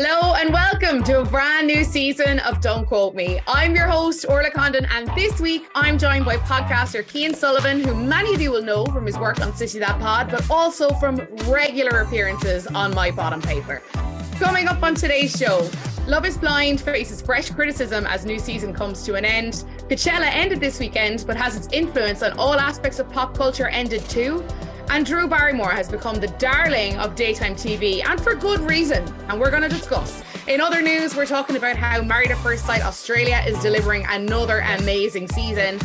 Hello and welcome to a brand new season of Don't Quote Me. I'm your host, Orlaith Condon, and this week I'm joined by podcaster Cian Sullivan, who many of you will know from his work on Sissy That Pod, but also from regular appearances on My Pod On Paper. Coming up on today's show, Love is Blind faces fresh criticism as new season comes to an end. Coachella ended this weekend, but has its influence on all aspects of pop culture ended too. And Drew Barrymore has become the darling of daytime TV, and for good reason. And we're going to discuss. In other news, we're talking about how Married at First Sight Australia is delivering another amazing season,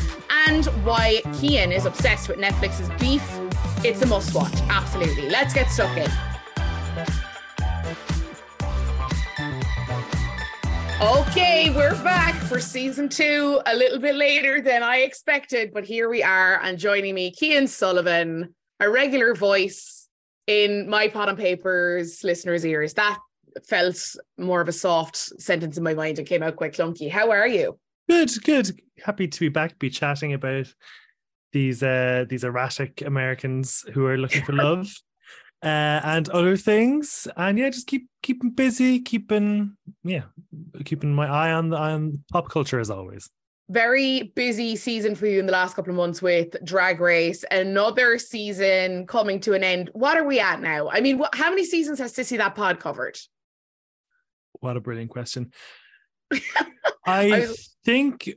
and why Cian is obsessed with Netflix's Beef. It's a must watch, absolutely. Let's get stuck in. Okay, we're back for season two, a little bit later than I expected, but here we are. And joining me, Cian Sullivan, a regular voice in My Pod On Paper's listeners' ears. That felt more of a soft sentence in my mind and came out quite clunky. How are you? Good, good. Happy to be back, be chatting about these uh these erratic Americans who are looking for love. Uh, and other things, and yeah, just keep keeping busy, keeping yeah, keeping my eye on the on pop culture as always very busy season for you in the last couple of months with Drag Race, another season coming to an end. What are we at now? I mean, what, how many seasons has Sissy That Pod covered? What a brilliant question. I, I was... think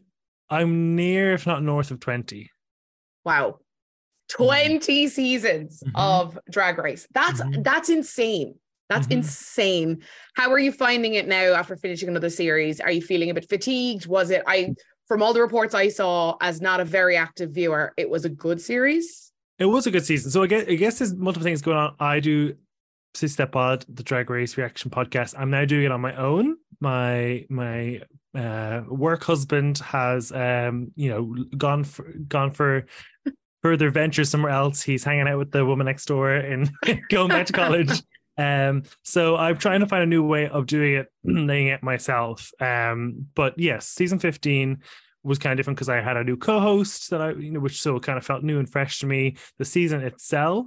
I'm near, if not north of 20. Wow. 20 mm-hmm. seasons mm-hmm. of Drag Race. That's mm-hmm. that's insane. That's mm-hmm. insane. How are you finding it now after finishing another series? Are you feeling a bit fatigued? Was it I from all the reports I saw as not a very active viewer, it was a good series. It was a good season. So I guess, I guess there's multiple things going on. I do Step Pod, the Drag Race Reaction podcast. I'm now doing it on my own. My my uh, work husband has um you know gone for gone for further ventures somewhere else. He's hanging out with the woman next door and going back to college. Um, so I'm trying to find a new way of doing it, laying it myself. Um, but yes, season 15 was kind of different because I had a new co-host that I, you know, which so kind of felt new and fresh to me. The season itself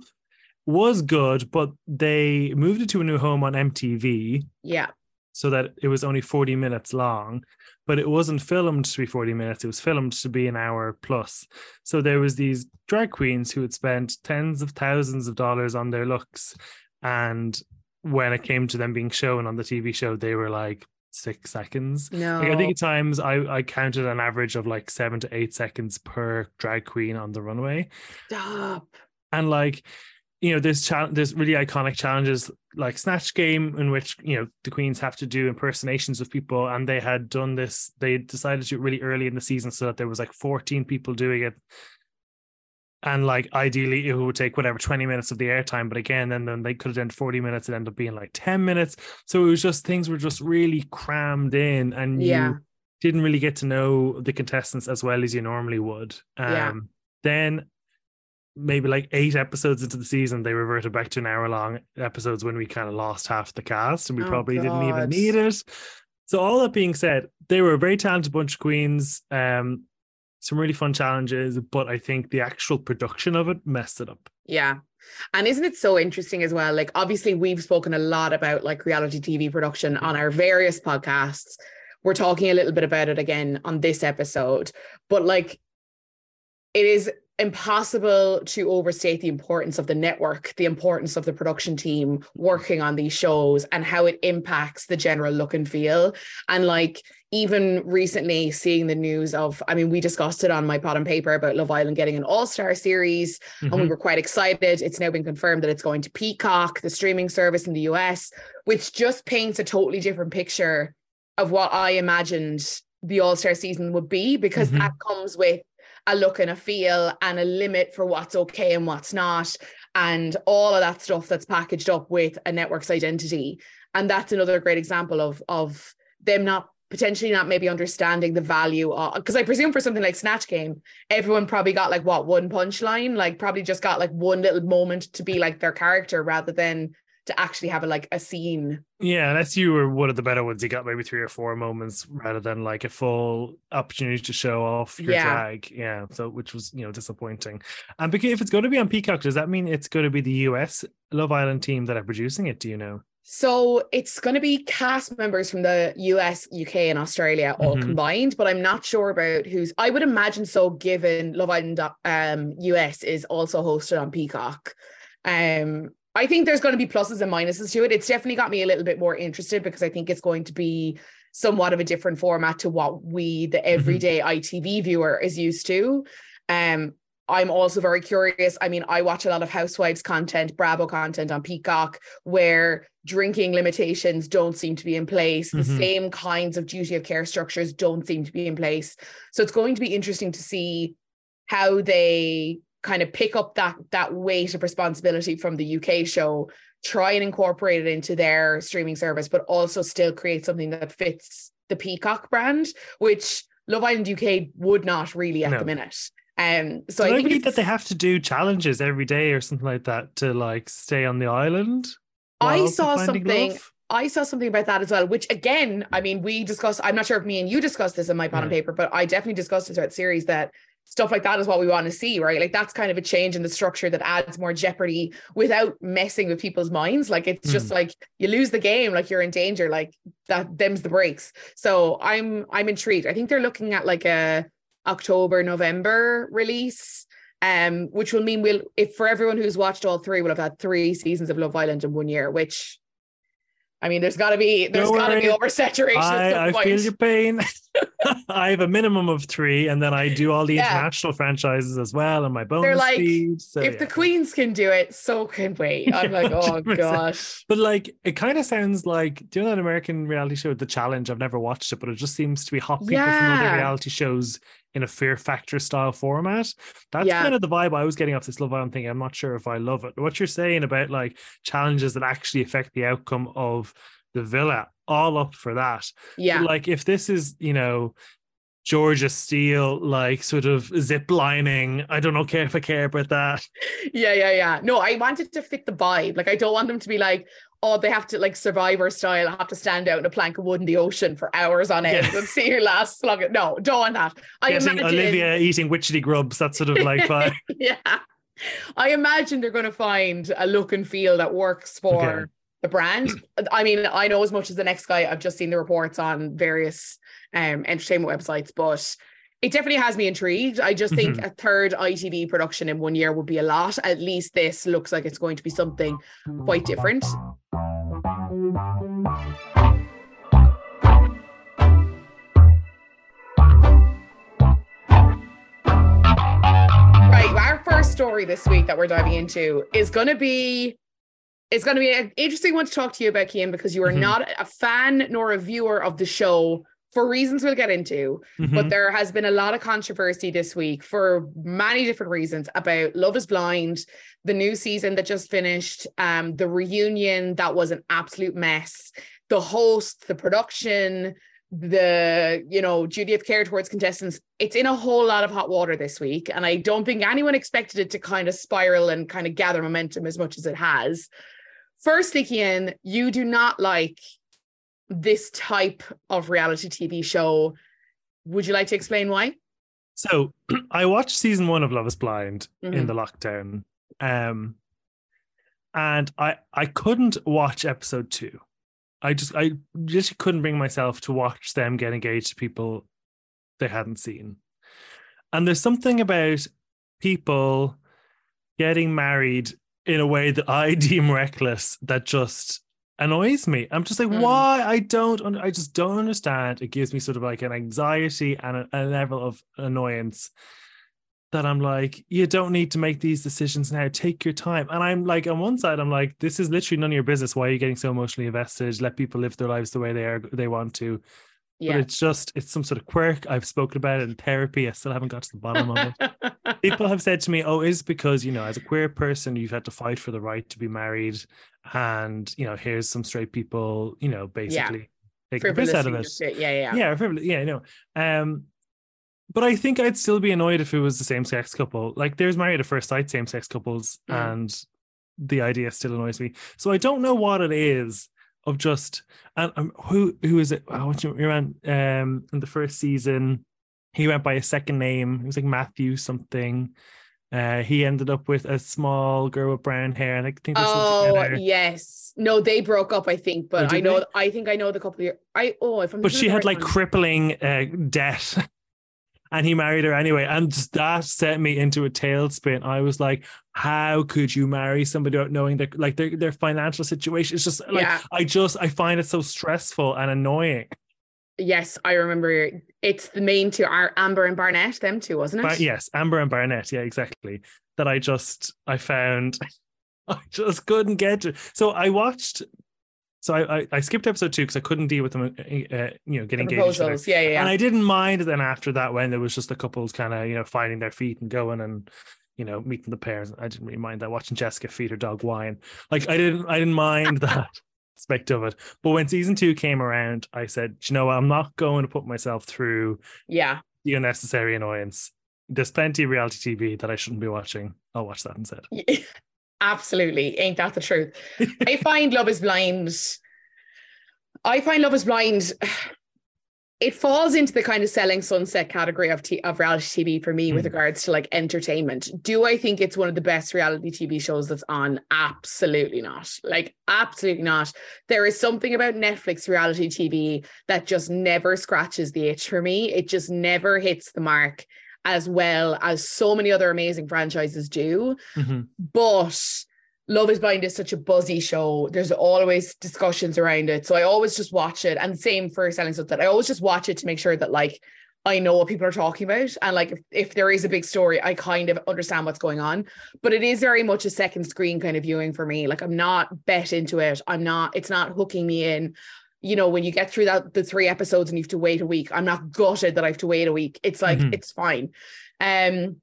was good, but they moved it to a new home on MTV. Yeah. So that it was only 40 minutes long, but it wasn't filmed to be 40 minutes. It was filmed to be an hour plus. So there was these drag queens who had spent tens of thousands of dollars on their looks and when it came to them being shown on the TV show, they were like six seconds. No, like, I think at times I I counted an average of like seven to eight seconds per drag queen on the runway. Stop. And like, you know, there's challenge, there's really iconic challenges like Snatch Game in which you know the queens have to do impersonations of people, and they had done this. They decided to really early in the season so that there was like 14 people doing it and like ideally it would take whatever 20 minutes of the airtime but again then then they could have done 40 minutes it ended up being like 10 minutes so it was just things were just really crammed in and yeah you didn't really get to know the contestants as well as you normally would. Um, Yeah. Then maybe like eight episodes into the season, they reverted back to an hour long episodes when we kind of lost half the cast and we Oh, probably didn't even God. need it. So all that being said, they were a very talented bunch of queens. Um, some really fun challenges, but I think the actual production of it messed it up. Yeah. And isn't it so interesting as well? Like, obviously, we've spoken a lot about like reality TV production on our various podcasts. We're talking a little bit about it again on this episode, but like, it is impossible to overstate the importance of the network, the importance of the production team working on these shows, and how it impacts the general look and feel. And like, even recently seeing the news of, I mean, we discussed it on My Pod On Paper about Love Island getting an all star series and we Mhm. were quite excited. It's now been confirmed that it's going to Peacock, the streaming service in the US, which just paints a totally different picture of what I imagined the All Star season would be, because Mhm. that comes with a look and a feel and a limit for what's okay and what's not, and all of that stuff that's packaged up with a network's identity. And that's another great example of of them not potentially not maybe understanding the value of because I presume for something like Snatch Game, everyone probably got like what one punchline, like probably just got like one little moment to be like their character rather than to actually have a like a scene. Yeah, unless you were one of the better ones, you got maybe three or four moments rather than like a full opportunity to show off your Yeah. drag. Yeah, so which was you know disappointing. And because if it's going to be on Peacock, does that mean it's going to be the US Love Island team that are producing it? Do you know? So it's going to be cast members from the US, UK, and Australia all Mhm. combined, but I'm not sure about who's. I would imagine so, given Love Island um, US is also hosted on Peacock. Um, I think there's going to be pluses and minuses to it. It's definitely got me a little bit more interested because I think it's going to be somewhat of a different format to what we, the everyday ITV viewer, is used to. Um, I'm also very curious. I mean, I watch a lot of Housewives content, Bravo content on Peacock, where drinking limitations don't seem to be in place. The Mhm. same kinds of duty of care structures don't seem to be in place. So it's going to be interesting to see how they kind of pick up that that weight of responsibility from the UK show, try and incorporate it into their streaming service, but also still create something that fits the Peacock brand, which Love Island UK would not really at No. the minute. Um, so Did I I, think read that they have to do challenges every day or something like that to like stay on the island? I saw something- love? I saw something about that as well, which again, I mean, we discussed, I'm not sure if me and you discussed this in my pen and mm. paper, but I definitely discussed this throughout the series that stuff like that is what we want to see, right? Like that's kind of a change in the structure that adds more jeopardy without messing with people's minds. Like it's just mm. like you lose the game, like you're in danger, like that them's the breaks. So I'm I'm intrigued. I think they're looking at like a October, November release. Um, which will mean we'll if for everyone who's watched all three, we'll have had three seasons of Love Island in one year, which I mean, there's got to be there's got to be oversaturation at some I, I point. feel your pain. I have a minimum of three, and then I do all the Yeah. international franchises as well, and my bonus like, feed. So, if the queens can do it, so can we. I'm like, oh 100%. gosh. But like, it kind of sounds like do you know that American reality show, The Challenge? I've never watched it, but it just seems to be hot people from other reality shows in a Fear Factor style format. That's Yeah. kind of the vibe I was getting off this Love Island thing. I'm not sure if I love it. What you're saying about like challenges that actually affect the outcome of the villa, all up for that. Yeah. Like if this is, you know, Georgia Steel, like sort of zip lining. I don't know care if I care about that. yeah, yeah, yeah. No, I wanted to fit the vibe. Like, I don't want them to be like, oh, they have to like survivor style, have to stand out in a plank of wood in the ocean for hours on end Yeah. and see who lasts longer. No, don't want that. I Getting imagine, Olivia eating witchetty grubs, that sort of like vibe. yeah. I imagine they're going to find a look and feel that works for Okay. the brand. I mean, I know as much as the next guy. I've just seen the reports on various um, entertainment websites, but it definitely has me intrigued. I just think Mhm. a third ITV production in one year would be a lot. At least this looks like it's going to be something quite different. Right, our first story this week that we're diving into is going to be it's going to be an interesting one to talk to you about, Cian, because you are Mhm. not a fan nor a viewer of the show for reasons we'll get into. But Mhm. there has been a lot of controversy this week for many different reasons about Love is Blind, the new season that just finished, um, the reunion that was an absolute mess, the host, the production, the you know duty of care towards contestants it's in a whole lot of hot water this week and i don't think anyone expected it to kind of spiral and kind of gather momentum as much as it has firstly Cian, you do not like this type of reality tv show. Would you like to explain why? So i watched season one of love is blind Mhm. in the lockdown um and i i couldn't watch episode two. I just i just couldn't bring myself to watch them get engaged to people they hadn't seen. And there's something about people getting married in a way that i deem reckless that just annoys me i'm just like Mm. why i don't un- i just don't understand it gives me sort of like an anxiety and a, a level of annoyance that I'm like, you don't need to make these decisions now. Take your time. And I'm like, on one side, I'm like, this is literally none of your business. Why are you getting so emotionally invested? Let people live their lives the way they are, they want to. yeah But it's just, it's some sort of quirk. I've spoken about it in therapy. I still haven't got to the bottom of it. People have said to me, oh, is because, you know, as a queer person, you've had to fight for the right to be married. And, you know, here's some straight people, you know, basically taking the piss out of it yeah yeah yeah, frivolous. Yeah, no. Um, but I think I'd still be annoyed if it was the same sex couple. Like there's married at first sight same sex couples, Mm. and the idea still annoys me. So I don't know what it is of just and um, who who is it? Oh, what's your man? Um, in the first season, he went by a second name. It was like Matthew something. Uh, he ended up with a small girl with brown hair, and I think Oh yes, no, they broke up. I think, Oh, but I know. they? I think I know the couple. Of I oh, if I'm. but she had right like one. crippling uh, debt and he married her anyway and that set me into a tailspin i was like how could you marry somebody without knowing their like their, their financial situation it's just like Yeah. i just i find it so stressful and annoying Yes, I remember. It's the main two are Amber and Barnett. Them two, wasn't it? but yes amber and barnett yeah exactly that i just i found i just couldn't get to so i watched so i i, I skipped episode two because i couldn't deal with them uh, uh, you know The getting engaged other. proposals. Yeah, yeah, yeah. And I didn't mind then after that when there was just the couples kind of, you know, finding their feet and going and, you know, meeting the pairs. I didn't really mind that watching Jessica feed her dog wine. Like I didn't I didn't mind that aspect of it. But when season two came around, I said, you know what? I'm not going to put myself through yeah. the unnecessary annoyance. There's plenty of reality TV that I shouldn't be watching. I'll watch that instead. Absolutely. Ain't that the truth? I find Love is Blind. I find Love is Blind. It falls into the kind of selling sunset category of t- of reality TV for me with Mm. regards to like entertainment. Do I think it's one of the best reality TV shows that's on? Absolutely not. Like absolutely not. There is something about Netflix reality TV that just never scratches the itch for me. It just never hits the mark as well as so many other amazing franchises do Mhm. but Love is Blind is such a buzzy show. There's always discussions around it. So I always just watch it. And same for Selling Sunset. I always just watch it to make sure that like I know what people are talking about. And like if, if there is a big story, I kind of understand what's going on. But it is very much a second screen kind of viewing for me. Like I'm not bet into it. I'm not, it's not hooking me in. You know, when you get through that the three episodes and you have to wait a week, I'm not gutted that I have to wait a week. It's like Mhm. it's fine. Um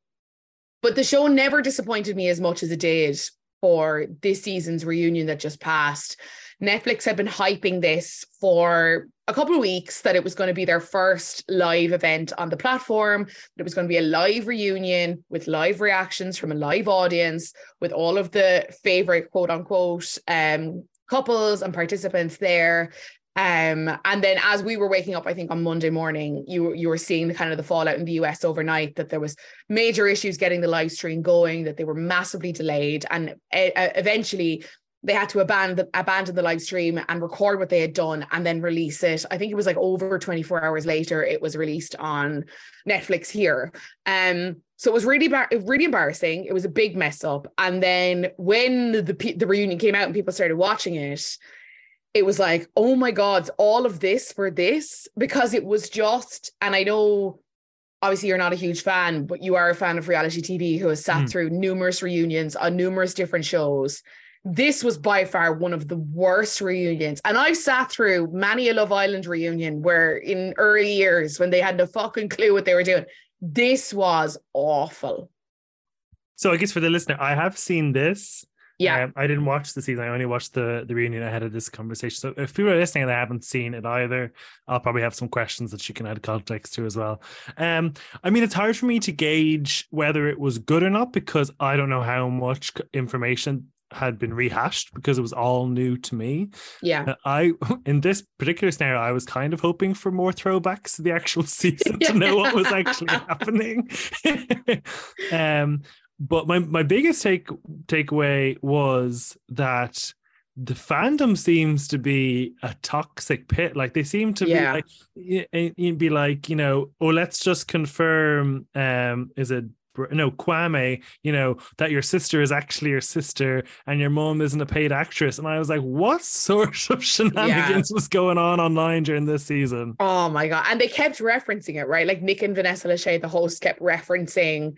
but the show never disappointed me as much as it did for this season's reunion that just passed. Netflix had been hyping this for a couple of weeks that it was going to be their first live event on the platform, that it was going to be a live reunion with live reactions from a live audience, with all of the favorite quote unquote um, couples and participants there. Um, and then as we were waking up, I think on Monday morning, you you were seeing the kind of the fallout in the US overnight that there was major issues getting the live stream going, that they were massively delayed, and uh, eventually they had to abandon abandon the live stream and record what they had done and then release it. I think it was like over 24 hours later it was released on Netflix here. Um so it was really really embarrassing. It was a big mess up. And then when the the reunion came out and people started watching it, it was like, "Oh my god, all of this for this?" because it was just and I know obviously you're not a huge fan, but you are a fan of reality TV who has sat Mm. through numerous reunions on numerous different shows. This was by far one of the worst reunions. And I've sat through many a Love Island reunion where in early years when they had no fucking clue what they were doing. This was awful. So I guess for the listener, I have seen this. Yeah. Um, I didn't watch the season. I only watched the the reunion ahead of this conversation. So if people are listening and they haven't seen it either, I'll probably have some questions that you can add context to as well. Um, I mean, it's hard for me to gauge whether it was good or not because I don't know how much information had been rehashed because it was all new to me. Yeah. Uh, I in this particular scenario, I was kind of hoping for more throwbacks to the actual season to know what was actually happening. um, but my my biggest take takeaway was that the fandom seems to be a toxic pit. Like they seem to Yeah. be like you'd be like, you know, oh, let's just confirm. Um, is it no Kwame? You know that your sister is actually your sister, and your mom isn't a paid actress. And I was like, what sort of shenanigans was going on online during this season? Oh my god! And they kept referencing it, right? Like Nick and Vanessa Lachey, the host, kept referencing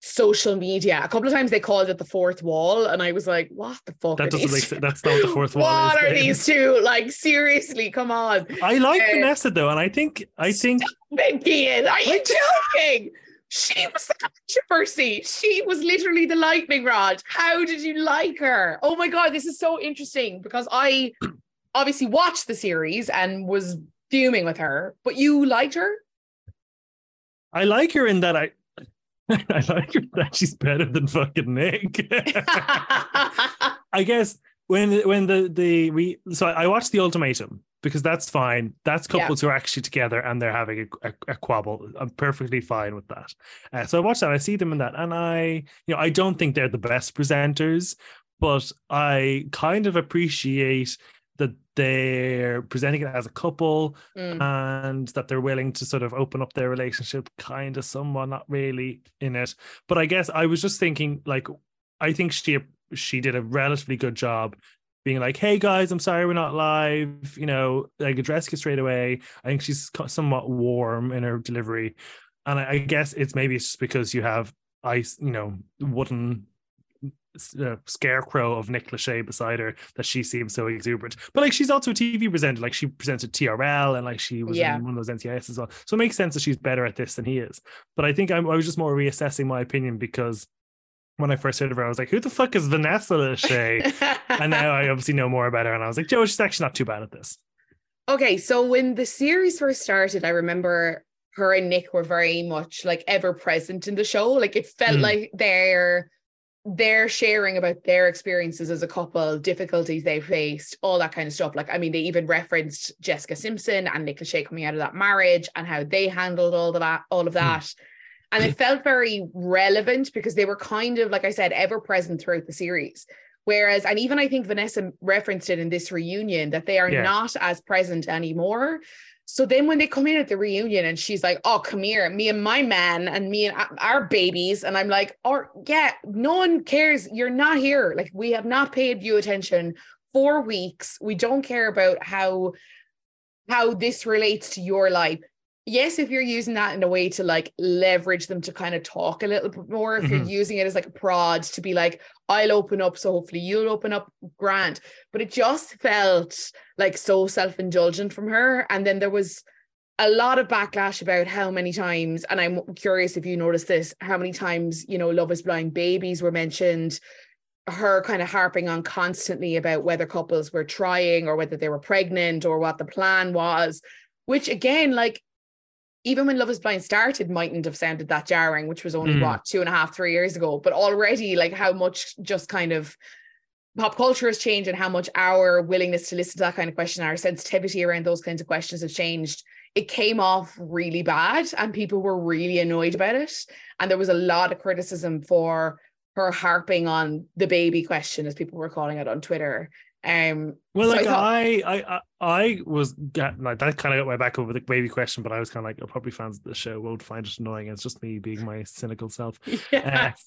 social media. A couple of times they called it the fourth wall, and I was like, "What the fuck?" That doesn't make sense. That's not the fourth wall What is. are babe. these two? Like seriously, come on, I like Uh, Vanessa though, and I think I think Vicky, are you joking? She was the controversy. She was literally the lightning rod. How did you like her? Oh my god, this is so interesting because I obviously watched the series and was fuming with her, but you liked her. I like her in that I I like her that she's better than fucking Nick. I guess when when the the we so I watched the ultimatum because that's fine. That's Yeah. couples who are actually together and they're having a, a, a quabble. I'm perfectly fine with that. Uh, so I watched that. I see them in that, and I you know I don't think they're the best presenters, but I kind of appreciate they're presenting it as a couple Mm. and that they're willing to sort of open up their relationship kind of somewhat not really in it. But i guess i was just thinking like i think she she did a relatively good job being like hey guys i'm sorry we're not live you know like address you straight away. I think she's somewhat warm in her delivery. And i, I guess it's maybe it's just because you have ice you know wooden uh, scarecrow of Nick Lachey beside her that she seems so exuberant. But like she's also a TV presenter, like she presented TRL and like she was Yeah. in one of those NCIS as well. So it makes sense that she's better at this than he is. But I think I'm, I was just more reassessing my opinion because when I first heard of her, I was like, who the fuck is Vanessa Lachey? and now I obviously know more about her. And I was like, Joe, she's actually not too bad at this. Okay, so when the series first started, I remember her and Nick were very much like ever present in the show. Like it felt Mm. like they're they're sharing about their experiences as a couple, difficulties they faced, all that kind of stuff. Like, I mean, they even referenced Jessica Simpson and Nick Lachey coming out of that marriage and how they handled all of that, all of hmm. that. And it felt very relevant because they were kind of, like I said, ever present throughout the series. Whereas, and even I think Vanessa referenced it in this reunion that they are Yeah. not as present anymore. So then when they come in at the reunion and she's like, oh, come here, me and my man and me and our babies. And I'm like, oh, yeah, no one cares. You're not here. Like, we have not paid you attention for weeks. We don't care about how how this relates to your life. Yes, if you're using that in a way to like leverage them to kind of talk a little bit more, if you're Mhm. using it as like a prod to be like, I'll open up, so hopefully you'll open up, Grant. But it just felt like so self-indulgent from her. And then there was a lot of backlash about how many times, and I'm curious if you noticed this, how many times, you know, Love is Blind babies were mentioned, her kind of harping on constantly about whether couples were trying or whether they were pregnant or what the plan was, which again, like, even when Love is Blind started, mightn't have sounded that jarring, which was only Mm. what, two and a half, three years ago. But already, like, how much just kind of pop culture has changed and how much our willingness to listen to that kind of question, our sensitivity around those kinds of questions have changed. It came off really bad and people were really annoyed about it. And there was a lot of criticism for her harping on the baby question, as people were calling it on Twitter. Um, Well, so like thought- I, I, I, I was getting like that kind of got my back over the baby question, but I was kind of like, oh, probably fans of the show won't find it annoying. It's just me being my cynical self. yeah. Uh,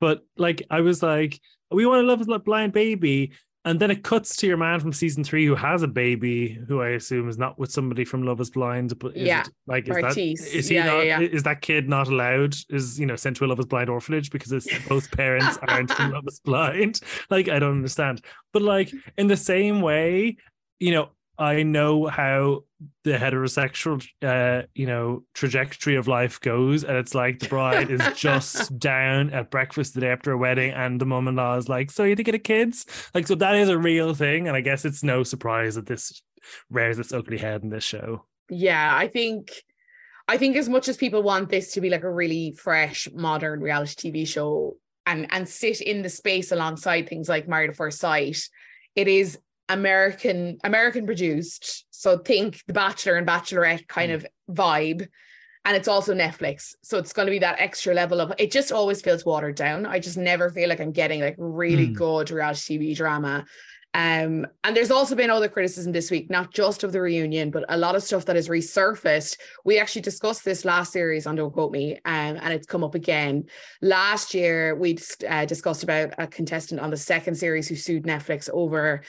but like, I was like, we want to love a blind baby, and then it cuts to your man from season three who has a baby, who I assume is not with somebody from Love Is Blind, but is Yeah, it, like is that Bartise. he Yeah, not yeah, yeah. is that kid not allowed? Is you know sent to a Love Is Blind orphanage because it's, both parents aren't from Love Is Blind? Like I don't understand. But like in the same way, you know, I know how the heterosexual uh you know trajectory of life goes and it's like the bride is just down at breakfast the day after a wedding and the mom-in-law is like so you think of kids? Like so that is a real thing and i guess it's no surprise that this rears its ugly head in this show. Yeah i think i think as much as people want this to be like a really fresh modern reality tv show and and sit in the space alongside things like married at first sight it is American American produced. So think The Bachelor and Bachelorette kind mm. of vibe. And it's also Netflix. So it's going to be that extra level of it just always feels watered down. I just never feel like I'm getting like really mm. good reality TV drama. Um, and there's also been other criticism this week, not just of the reunion, but a lot of stuff that has resurfaced. We actually discussed this last series on Don't Quote Me, um, and it's come up again. Last year, we uh, discussed about a contestant on the second series who sued Netflix over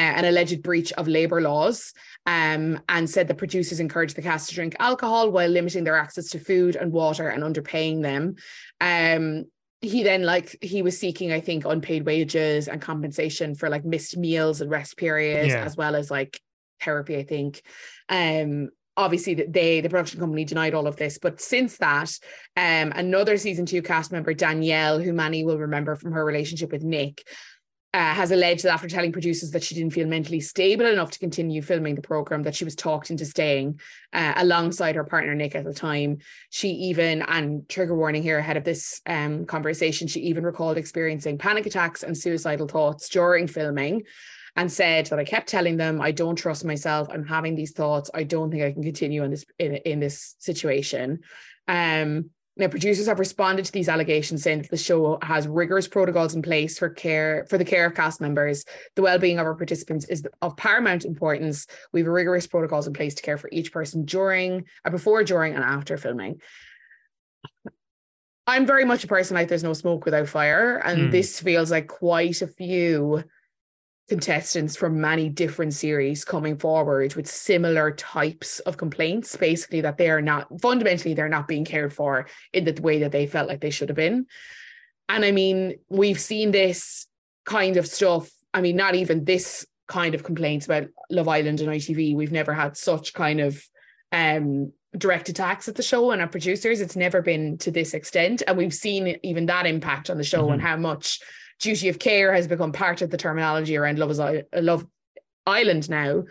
an alleged breach of labor laws um, and said the producers encouraged the cast to drink alcohol while limiting their access to food and water and underpaying them. Um, he then like he was seeking i think unpaid wages and compensation for like missed meals and rest periods yeah. as well as like therapy i think um obviously they the production company denied all of this but since that um another season 2 cast member Danielle who many will remember from her relationship with Nick uh, has alleged that after telling producers that she didn't feel mentally stable enough to continue filming the program, that she was talked into staying uh, alongside her partner Nick at the time. She even, and trigger warning here ahead of this um, conversation, she even recalled experiencing panic attacks and suicidal thoughts during filming and said that I kept telling them I don't trust myself. I'm having these thoughts. I don't think I can continue in this in, in this situation. Um, now, producers have responded to these allegations, saying that the show has rigorous protocols in place for care for the care of cast members. The well-being of our participants is of paramount importance. We have rigorous protocols in place to care for each person during, uh, before, during, and after filming. I'm very much a person like there's no smoke without fire, and mm. this feels like quite a few contestants from many different series coming forward with similar types of complaints basically that they are not fundamentally they're not being cared for in the way that they felt like they should have been. And i mean we've seen this kind of stuff i mean not even this kind of complaints about love island and itv we've never had such kind of um direct attacks at the show and our producers. It's never been to this extent. And we've seen even that impact on the show mm-hmm. and how much duty of care has become part of the terminology around Love is I- uh, Love Island now.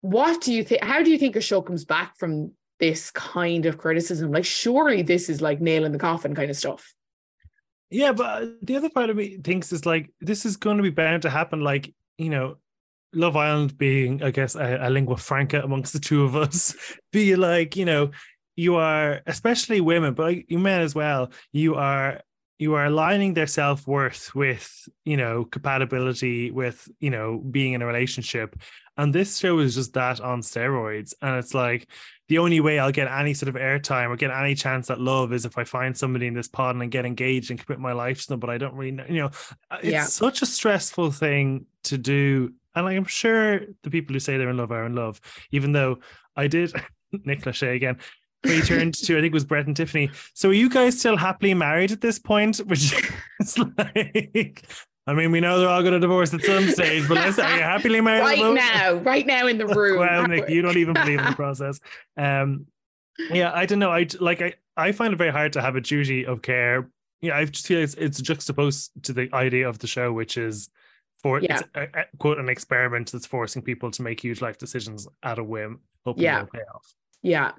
What do you think? How do you think a show comes back from this kind of criticism? Like, surely this is like nail in the coffin kind of stuff. Yeah, but uh, the other part of me thinks is like this is going to be bound to happen. Like, you know, Love Island being, I guess, a, a lingua franca amongst the two of us, be like, you know, you are, especially women, but you men as well, you are you are aligning their self-worth with you know compatibility with you know being in a relationship. And this show is just that on steroids. And it's like the only way i'll get any sort of airtime or get any chance at love is if i find somebody in this pod and get engaged and commit my life to them but i don't really know you know uh, it's yeah. such a stressful thing to do. And i'm sure the people who say they're in love are in love even though i did nick lachey again we turned to, I think it was Brett and Tiffany. So are you guys still happily married at this point? Which is like, I mean, we know they're all going to divorce at some stage, but let's, are you happily married? Right now, right now in the room. well, Nick, you don't even believe in the process. Um, yeah, I don't know. I like, I, I find it very hard to have a duty of care. Yeah, I just feel it's, it's juxtaposed to the idea of the show, which is for yeah. it's a, a, quote an experiment that's forcing people to make huge life decisions at a whim, hoping yeah. pay off. Yeah,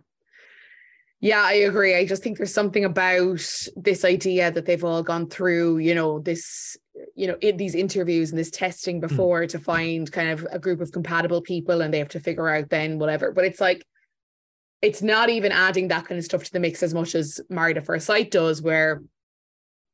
yeah, I agree. I just think there's something about this idea that they've all gone through, you know, this, you know, in these interviews and this testing hmm. before mm. to find kind of a group of compatible people and they have to figure out then whatever. But it's like, it's not even adding that kind of stuff to the mix as much as Married at First Sight does, where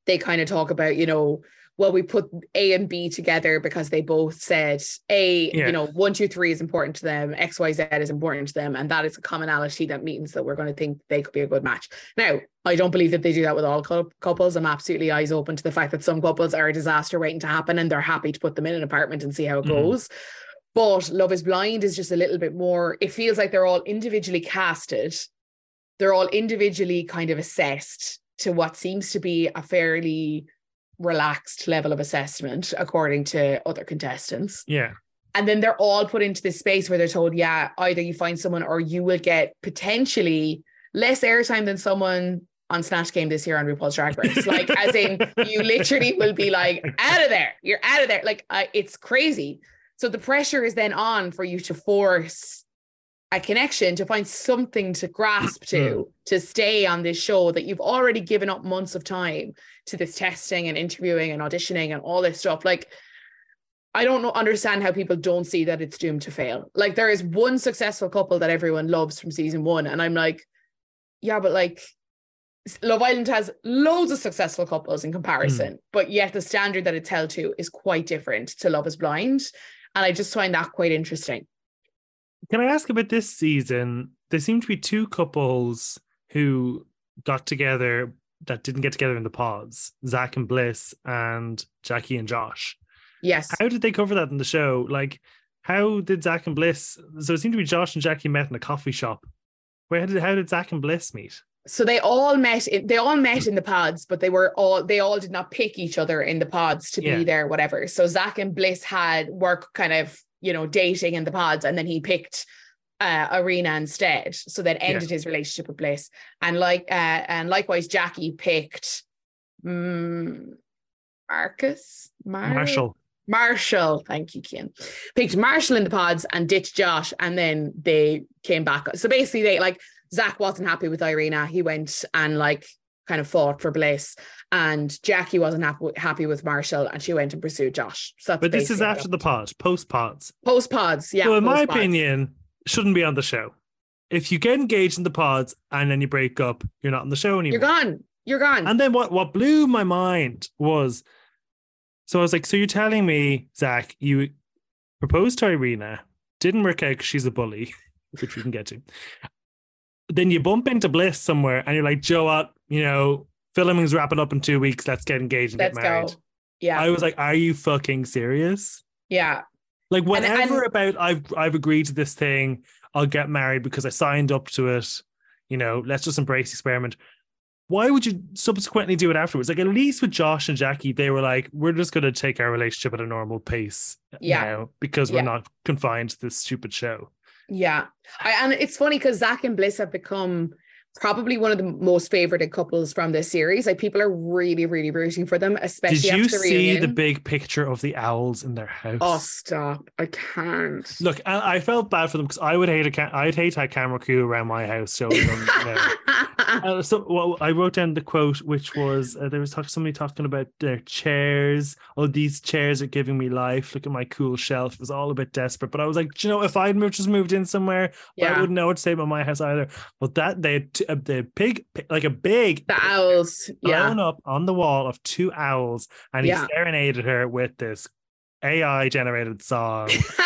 they kind of talk about, you know, well, we put A and B together because they both said A, yeah. you know, one, two, three is important to them, X, Y, Z is important to them. And that is a commonality that means that we're going to think they could be a good match. Now, I don't believe that they do that with all couples. I'm absolutely eyes open to the fact that some couples are a disaster waiting to happen and they're happy to put them in an apartment and see how it mm. goes. But Love is Blind is just a little bit more, it feels like they're all individually casted, they're all individually kind of assessed to what seems to be a fairly relaxed level of assessment according to other contestants. Yeah. and then they're all put into this space where they're told, yeah, either you find someone or you will get potentially less airtime than someone on Snatch Game this year on RuPaul's Drag Race. Like, as in, you literally will be like, out of there. You're out of there. Like, uh, it's crazy. So the pressure is then on for you to force a connection, to find something to grasp to, to stay on this show that you've already given up months of time to this testing and interviewing and auditioning and all this stuff. Like, I don't know, understand how people don't see that it's doomed to fail. Like, there is one successful couple that everyone loves from season one. And I'm like, yeah, but like, Love Island has loads of successful couples in comparison, mm. but yet the standard that it's held to is quite different to Love is Blind. And I just find that quite interesting. Can I ask about this season? There seem to be two couples who got together that didn't get together in the pods Zach and Bliss and Jackie and Josh. Yes. How did they cover that in the show? Like, how did Zach and Bliss? So it seemed to be Josh and Jackie met in a coffee shop. Where did how did Zach and Bliss meet? so they all met in, they all met in the pods but they were all they all did not pick each other in the pods to yeah. be there whatever so zach and bliss had work kind of you know dating in the pods and then he picked uh, Irina instead so that ended yeah. his relationship with bliss and like uh, and likewise jackie picked um, marcus Mar- marshall Marshall, thank you, Cian. Picked Marshall in the pods and ditched Josh, and then they came back. So basically, they like Zach wasn't happy with Irina. He went and like kind of fought for Bliss, and Jackie wasn't happy, happy with Marshall, and she went and pursued Josh. So but this is after the pod, post pods. Post pods, yeah. So in my opinion, shouldn't be on the show. If you get engaged in the pods and then you break up, you're not on the show anymore. You're gone. You're gone. And then what? What blew my mind was, so I was like, so you're telling me, Zach, you proposed to Irina, didn't work out because she's a bully, which we can get to, then you bump into Bliss somewhere and you're like, Joe, what? You know, filming's wrapping up in two weeks. Let's get engaged and Let's get married. Go. Yeah. I was like, are you fucking serious? Yeah. Like whatever and, and, about I've I've agreed to this thing, I'll get married because I signed up to it. You know, let's just embrace experiment. Why would you subsequently do it afterwards? Like at least with Josh and Jackie, they were like, we're just gonna take our relationship at a normal pace yeah. now because we're yeah. not confined to this stupid show. Yeah. I, and it's funny because Zach and Bliss have become probably one of the most favorited couples from this series. Like people are really, really rooting for them, especially. Did you the see reunion. the big picture of the owls in their house? Oh, stop! I can't. Look, I, I felt bad for them because I would hate a ca- I'd hate a camera crew around my house showing them. You know. uh, so well, I wrote down the quote, which was uh, there was talk, somebody talking about their chairs. Oh, these chairs are giving me life. Look at my cool shelf. It was all a bit desperate, but I was like, you know, if I'd just moved in somewhere, yeah. I wouldn't know what to say about my house either. But that they uh, the pig like a big the owls yeah up on the wall of two owls and he yeah. serenaded her with this AI generated song.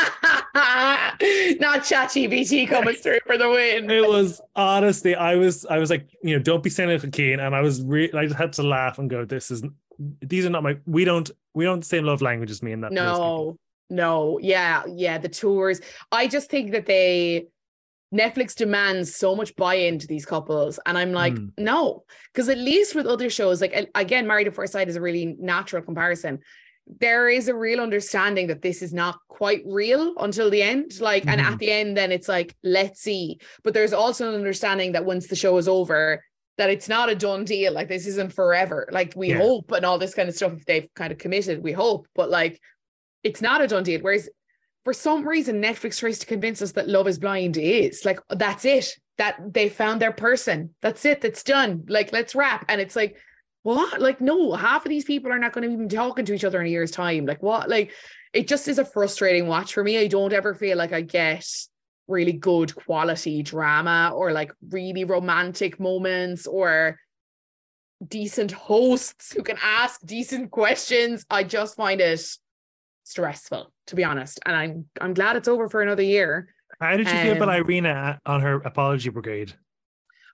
Not ChatGPT coming through for the win. It was honestly, I was, I was like, you know, don't be cynical, Cian, and I was really, I just had to laugh and go, "This is, these are not my, we don't, we don't the same love language as me in that." No, no, yeah, yeah, the tours. I just think that they Netflix demands so much buy-in to these couples, and I'm like, mm. no, because at least with other shows, like again, Married at First Sight is a really natural comparison. There is a real understanding that this is not quite real until the end. Like, mm. and at mm-hmm. the end, then it's like, let's see. But there's also an understanding that once the show is over, that it's not a done deal. Like this isn't forever. Like we yeah. hope and all this kind of stuff. If they've kind of committed, we hope. But like, it's not a done deal. Whereas for some reason Netflix tries to convince us that Love is Blind is. Like that's it. That they found their person. That's it. That's done. Like let's wrap and it's like what? Like no half of these people are not going to even be talking to each other in a year's time. Like what? Like it just is a frustrating watch for me. I don't ever feel like I get really good quality drama or like really romantic moments or decent hosts who can ask decent questions. I just find it stressful, to be honest. And I'm I'm glad it's over for another year. How did you um, feel about um, Irina on her apology brigade?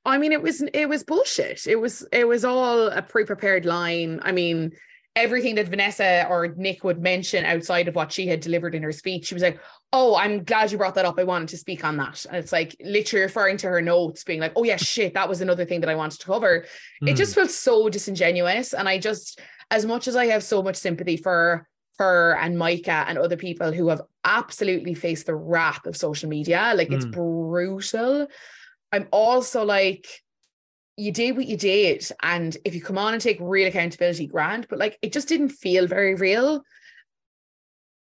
I mean, it was it was bullshit. It was it was all a pre-prepared line. I mean, everything that Vanessa or Nick would mention outside of what she had delivered in her speech, she was like, "Oh, I'm glad you brought that up. I wanted to speak on that." And it's like literally referring to her notes, being like, "Oh yeah, shit, that was another thing that I wanted to cover." Mm. It just hmm. felt so disingenuous, and I just, as much as I have so much sympathy for her and Micah and other people who have absolutely faced the wrath of social media. Like it's Mm. brutal. I'm also like, you did what you did. And if you come on and take real accountability, grand, but like it just didn't feel very real.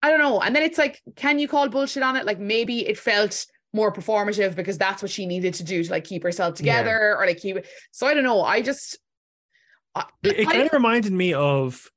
I don't know. And then it's like, can you call bullshit on it? Like maybe it felt more performative because that's what she needed to do to like keep herself Yeah. together or like keep it. So I don't know. I just I, It, it kind of reminded me of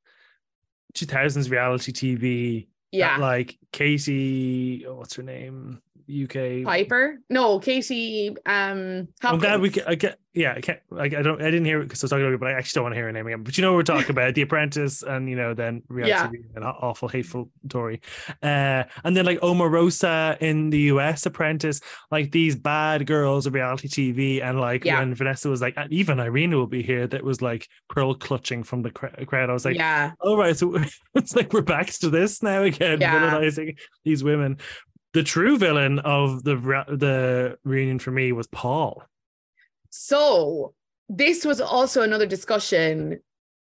2000s reality TV. yeah. that, like Katie, what's her name? UK. Piper? No, Casey. Um, I'm glad we can, I get, yeah, I can't, like, I don't, I didn't hear it because I was talking about it, but I actually don't want to hear her name again. But you know, what we're talking about The Apprentice and, you know, then reality Yeah. TV and awful, hateful Tory. Uh, and then like Omarosa in the US Apprentice, like these bad girls of reality TV. And like Yeah. when Vanessa was like, even Irina will be here, that was like pearl clutching from the crowd. I was like, yeah, all right, so it's like we're back to this now again, Yeah. these women. The true villain of the the reunion for me was Paul. So this was also another discussion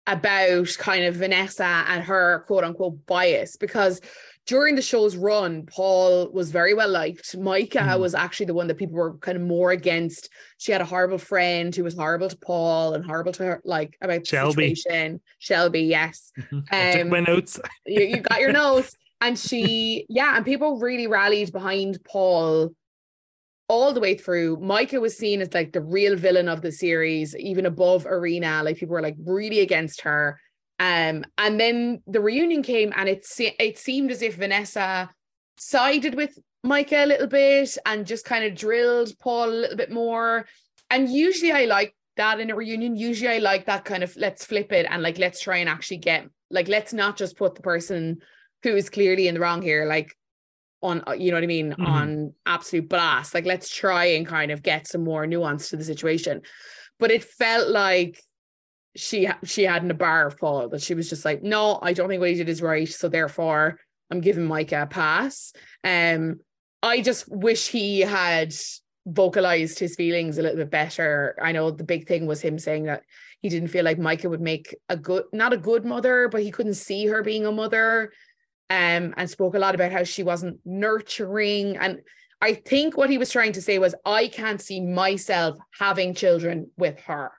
about kind of Vanessa and her quote unquote bias because during the show's run, Paul was very well liked. Micah Mhm. was actually the one that people were kind of more against. She had a horrible friend who was horrible to Paul and horrible to her, like about the Shelby. situation. Shelby, yes. I took Um, my notes. you, you got your notes. And she, yeah, and people really rallied behind Paul all the way through. Micah was seen as like the real villain of the series, even above Irina. Like people were like really against her. Um, and then the reunion came, and it se- it seemed as if Vanessa sided with Micah a little bit and just kind of drilled Paul a little bit more. And usually I like that in a reunion. Usually I like that kind of let's flip it and like let's try and actually get like let's not just put the person who is clearly in the wrong here, like on you know what I mean, Mhm. on absolute blast. Like let's try and kind of get some more nuance to the situation. But it felt like she she had in a bar of Paul that she was just like, no, I don't think what he did is right. So therefore, I'm giving Micah a pass. Um, I just wish he had vocalized his feelings a little bit better. I know the big thing was him saying that he didn't feel like Micah would make a good, not a good mother, but he couldn't see her being a mother. Um, and spoke a lot about how she wasn't nurturing. And I think what he was trying to say was, I can't see myself having children with her.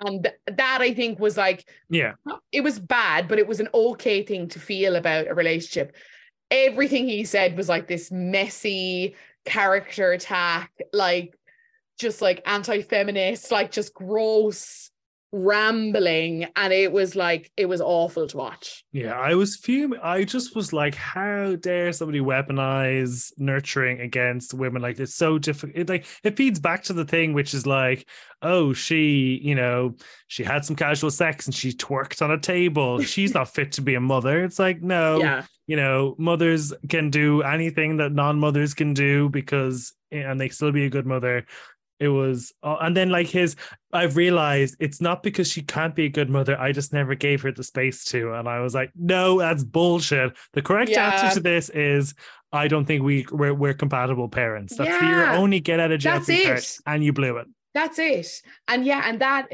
And th- that I think was like, Yeah, it was bad, but it was an okay thing to feel about a relationship. Everything he said was like this messy character attack, like just like anti-feminist, like just gross rambling. And it was like, it was awful to watch. yeah. I was fuming. I just was like, how dare somebody weaponize nurturing against women? Like it's so difficult. It like it feeds back to the thing, which is like, oh, she, you know, she had some casual sex and she twerked on a table. She's not fit to be a mother. It's like, no, Yeah. you know, mothers can do anything that non-mothers can do because and they still be a good mother. It was, uh, and then like his, I've realized it's not because she can't be a good mother. I just never gave her the space to, and I was like, no, that's bullshit. The correct Yeah. answer to this is, I don't think we we're, we're compatible parents. That's the, your only get out of jail free card, and you blew it. That's it. And yeah, and that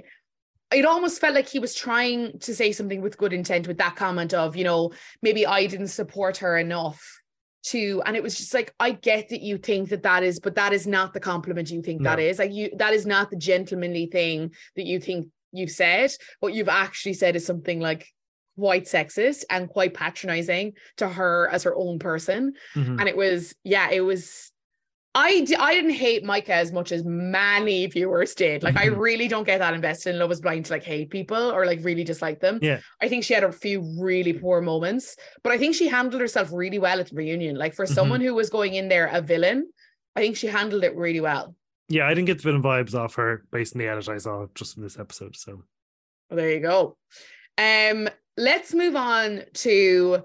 it almost felt like he was trying to say something with good intent with that comment of, you know, maybe I didn't support her enough to and it was just like I get that you think that that is but that is not the compliment you think that No. is like you that is not the gentlemanly thing that you think you've said what you've actually said is something like quite sexist and quite patronizing to her as her own person Mhm. and it was yeah it was I, d- I didn't hate Micah as much as many viewers did. Like, I Mhm. really don't get that invested in Love is Blind to like hate people or like really dislike them. Yeah. I think she had a few really poor moments, but I think she handled herself really well at the reunion. Like, for Mhm. someone who was going in there a villain, I think she handled it really well. Yeah, I didn't get the villain vibes off her based on the edit I saw just from this episode. So Well, there you go. Um, let's move on to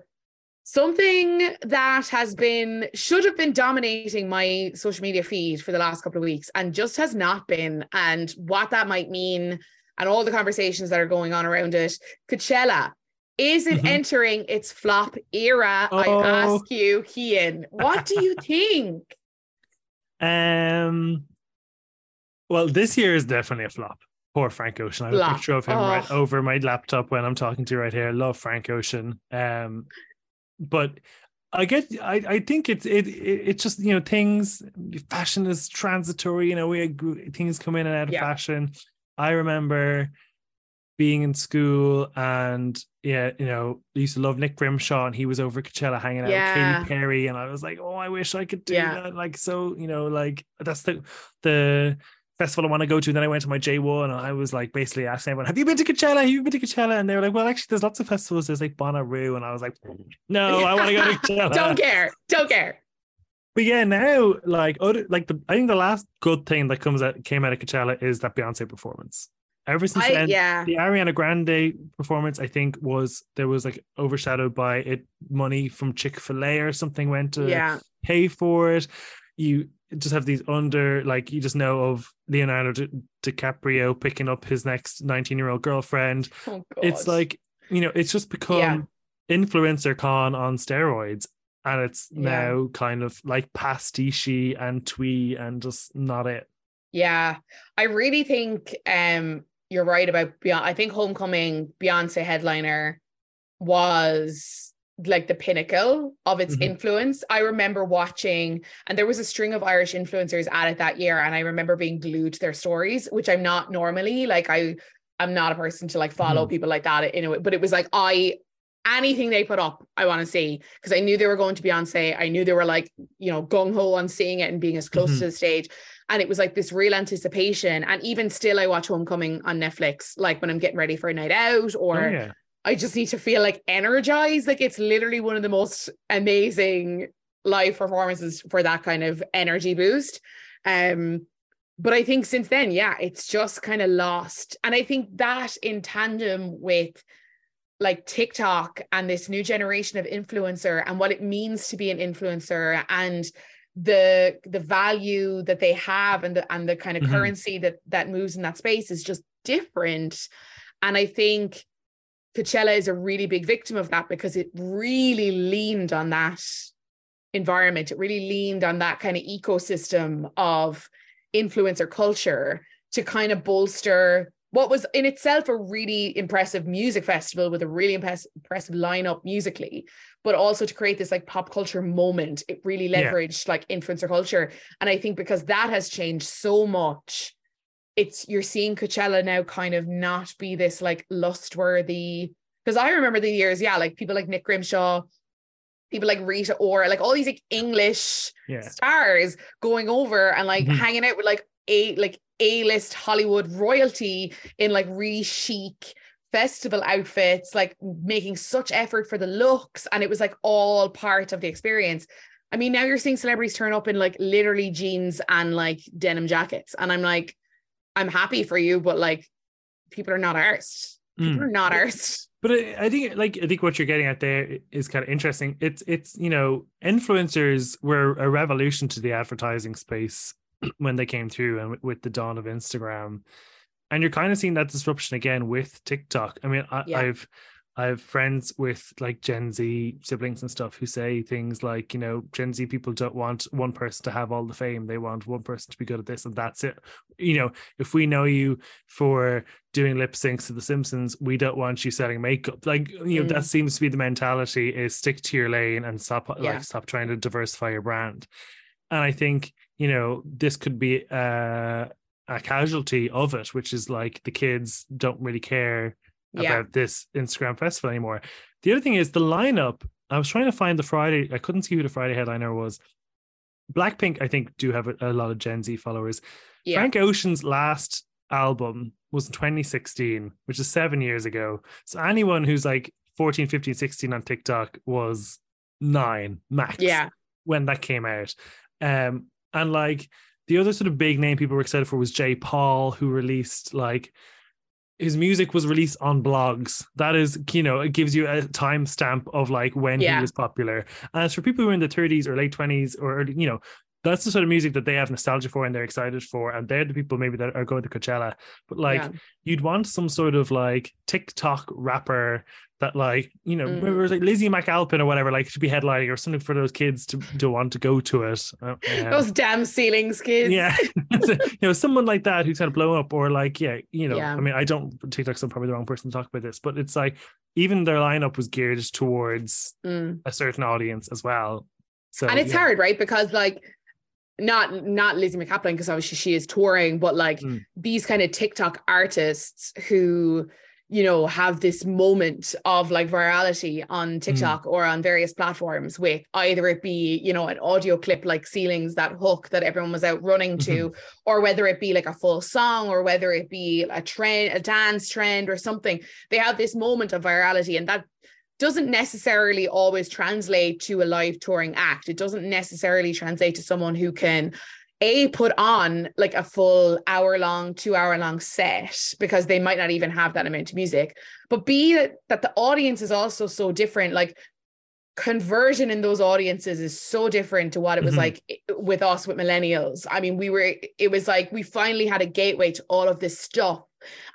something that has been should have been dominating my social media feed for the last couple of weeks and just has not been, and what that might mean, and all the conversations that are going on around it. Coachella. Is it Mhm. entering its flop era? Oh. I ask you, Cian. What do you think? Um, well, this year is definitely a flop. Poor Frank Ocean. I have a picture of him right Oh. over my laptop when I'm talking to you right here. Love Frank Ocean. Um, but I get I, I think it's it, it it's just you know things fashion is transitory you know we things come in and out of Yeah. fashion I remember being in school and yeah you know I used to love Nick Grimshaw and he was over at Coachella hanging out Yeah. with Katy Perry and I was like oh I wish I could do Yeah. that like so you know like that's the the festival I want to go to and then I went to my J1 and I was like basically asking everyone have you been to Coachella have you been to Coachella and they were like well actually there's lots of festivals there's like Bonnaroo and I was like no I want to go to Coachella Don't care. Don't care. but yeah, now like other like the I think the last good thing that comes out came out of Coachella is that Beyonce performance. Ever since I, then, yeah. the Ariana Grande performance, I think, was there was like overshadowed by it money from Chick Fil A or something went to Yeah. pay for it. You just have these under like you just know of Leonardo Di- DiCaprio picking up his next nineteen year old girlfriend. Oh. It's like you know, it's just become Yeah. influencer con on steroids. And it's Yeah. now kind of like pastiche and twee and just not it. Yeah, I really think um you're right about Beyonce. I think Homecoming Beyonce headliner was like the pinnacle of its Mhm. influence. I remember watching, and there was a string of Irish influencers at it that year, and I remember being glued to their stories, which I'm not normally. Like I, I'm not a person to like follow Mhm. people like that in a way, but it was like I. Anything they put up, I want to see because I knew they were going to Beyonce. I knew they were like, you know, gung ho on seeing it and being as close Mhm. to the stage and it was like this real anticipation and even still i watch homecoming on netflix like when i'm getting ready for a night out or oh, yeah. I just need to feel like energized. Like it's literally one of the most amazing live performances for that kind of energy boost. Um but i think since then yeah it's just kind of lost. And i think that in tandem with like TikTok and this new generation of influencer and what it means to be an influencer and the the value that they have and the and the kind of Mhm. currency that that moves in that space is just different. And i think coachella is a really big victim of that because it really leaned on that environment. It really leaned on that kind of ecosystem of influencer culture to kind of bolster what was in itself a really impressive music festival with a really impress- impressive lineup musically but also to create this like pop culture moment. It really Yeah. leveraged like influencer culture. And i think because that has changed so much it's you're seeing coachella now kind of not be this like lust worthy because i remember the years yeah like people like nick grimshaw people like rita ora like all these like english Yeah. stars going over and like Mhm. hanging out with like a like a-list hollywood royalty in like really chic festival outfits like making such effort for the looks and it was like all part of the experience i mean now you're seeing celebrities turn up in like literally jeans and like denim jackets and i'm like i'm happy for you but like people are not arsed people Mm. are not arsed But I, think like I think what you're getting at there is kind of interesting. It's it's you know influencers were a revolution to the advertising space when they came through and with, the dawn of Instagram, and you're kind of seeing that disruption again with TikTok. I mean, I, Yeah. I've I've friends with like Gen Z siblings and stuff who say things like, you know, Gen Z people don't want one person to have all the fame. They want one person to be good at this and that's it. You know, if we know you for doing lip syncs to The Simpsons, we don't want you selling makeup. Like, you know, that Mm. seems to be the mentality is stick to your lane and stop Yeah. like stop trying to diversify your brand. And I think, you know, this could be uh, a casualty of it, which is like the kids don't really care yeah about this Instagram festival anymore. The other thing is the lineup. I was trying to find the Friday. I couldn't see who the Friday headliner was. Blackpink, I think, do have a, a lot of Gen Z followers. yeah Frank Ocean's last album was in 2016, which is seven years ago. So anyone who's like 14, 15, 16 on TikTok was nine max yeah when that came out. Um, and like the other sort of big name people were excited for was Jai Paul, who released like his music was released on blogs. That is, you know, it gives you a timestamp of like when Yeah. he was popular. And as for people who are in the 30s or late 20s or early, you know, that's the sort of music that they have nostalgia for and they're excited for, and they're the people maybe that are going to Coachella. But like, Yeah. you'd want some sort of like TikTok rapper that like you know Mm. it was like Lizzy McAlpine or whatever like to be headlining or something for those kids to to want to go to it. Uh, um, Those damn ceilings, kids. yeah, you know, someone like that who's kind of blown up, or like, yeah, you know, Yeah. I mean, I don't TikTok's I'm probably the wrong person to talk about this, but it's like even their lineup was geared towards Mm. a certain audience as well. So and it's yeah. hard, right? Because like not not Lizzy McAlpine, because obviously she is touring, but like Mm. these kind of TikTok artists who you know have this moment of like virality on TikTok or on various platforms with either it be you know an audio clip like ceilings that hook that everyone was out running to or whether it be like a full song or whether it be a trend a dance trend or something they have this moment of virality and that doesn't necessarily always translate to a live touring act. It doesn't necessarily translate to someone who can a put on like a full hour long, two hour long set because they might not even have that amount of music. But b that, that the audience is also so different. Like conversion in those audiences is so different to what it was Mhm. like with us with millennials. I mean, we were it was like we finally had a gateway to all of this stuff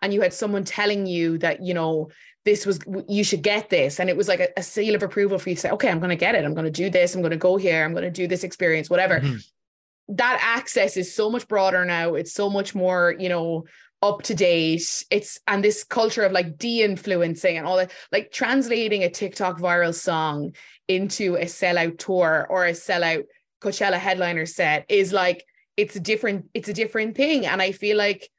and you had someone telling you that you know this was you should get this. And it was like a, a seal of approval for you to say okay i'm going to get it. I'm going to do this. I'm going to go here. I'm going to do this experience whatever. Mhm. that access is so much broader now. It's so much more you know up to date. It's and this culture of like de-influencing and all that like translating a tiktok viral song into a sellout tour or a sellout coachella headliner set is like it's a different it's a different thing. And i feel like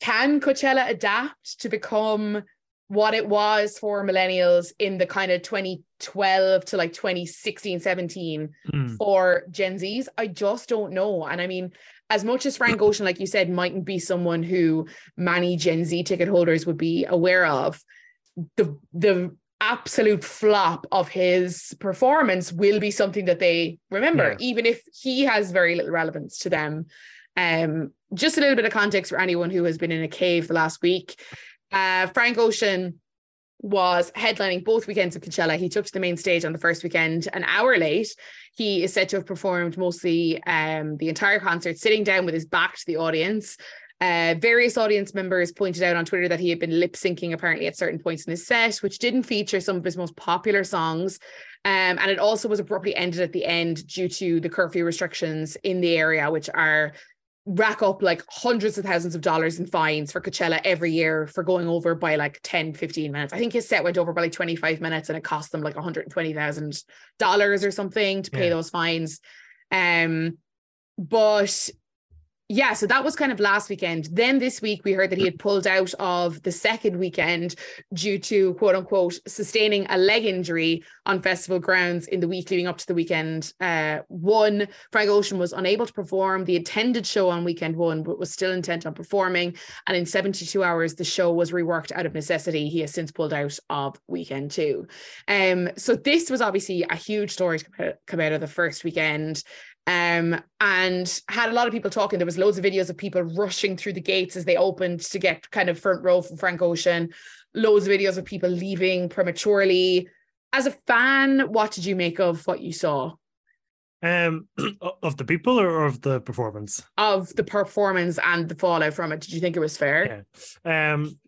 can Coachella adapt to become what it was for millennials in the kind of 2012 to like 2016, 17 Mm. for Gen Zs? I just don't know. And I mean, as much as Frank Ocean, like you said, mightn't be someone who many Gen Z ticket holders would be aware of, the the absolute flop of his performance will be something that they remember, Yeah. even if he has very little relevance to them. Um, just a little bit of context for anyone who has been in a cave the last week. Uh, Frank Ocean was headlining both weekends of Coachella. He took to the main stage on the first weekend an hour late. He is said to have performed mostly um, the entire concert sitting down with his back to the audience. Uh, various audience members pointed out on Twitter that he had been lip syncing apparently at certain points in his set, which didn't feature some of his most popular songs. Um, and it also was abruptly ended at the end due to the curfew restrictions in the area, which are rack up like hundreds of thousands of dollars in fines for Coachella every year for going over by like 10, 15 minutes. I think his set went over by like 25 minutes and it cost them like $120,000 or something to pay Yeah. those fines. Um, but yeah, so that was kind of last weekend. Then this week, we heard that he had pulled out of the second weekend due to quote unquote sustaining a leg injury on festival grounds in the week leading up to the weekend. Uh, one, Frank Ocean was unable to perform the attended show on weekend one, but was still intent on performing. And in 72 hours, the show was reworked out of necessity. He has since pulled out of weekend two. Um, so this was obviously a huge story to come out of the first weekend um, and had a lot of people talking. There was loads of videos of people rushing through the gates as they opened to get kind of front row from Frank Ocean. Loads of videos of people leaving prematurely. As a fan, what did you make of what you saw Um, of the people or of the performance? of the performance and the fallout from it? Did you think it was fair? Yeah. Um.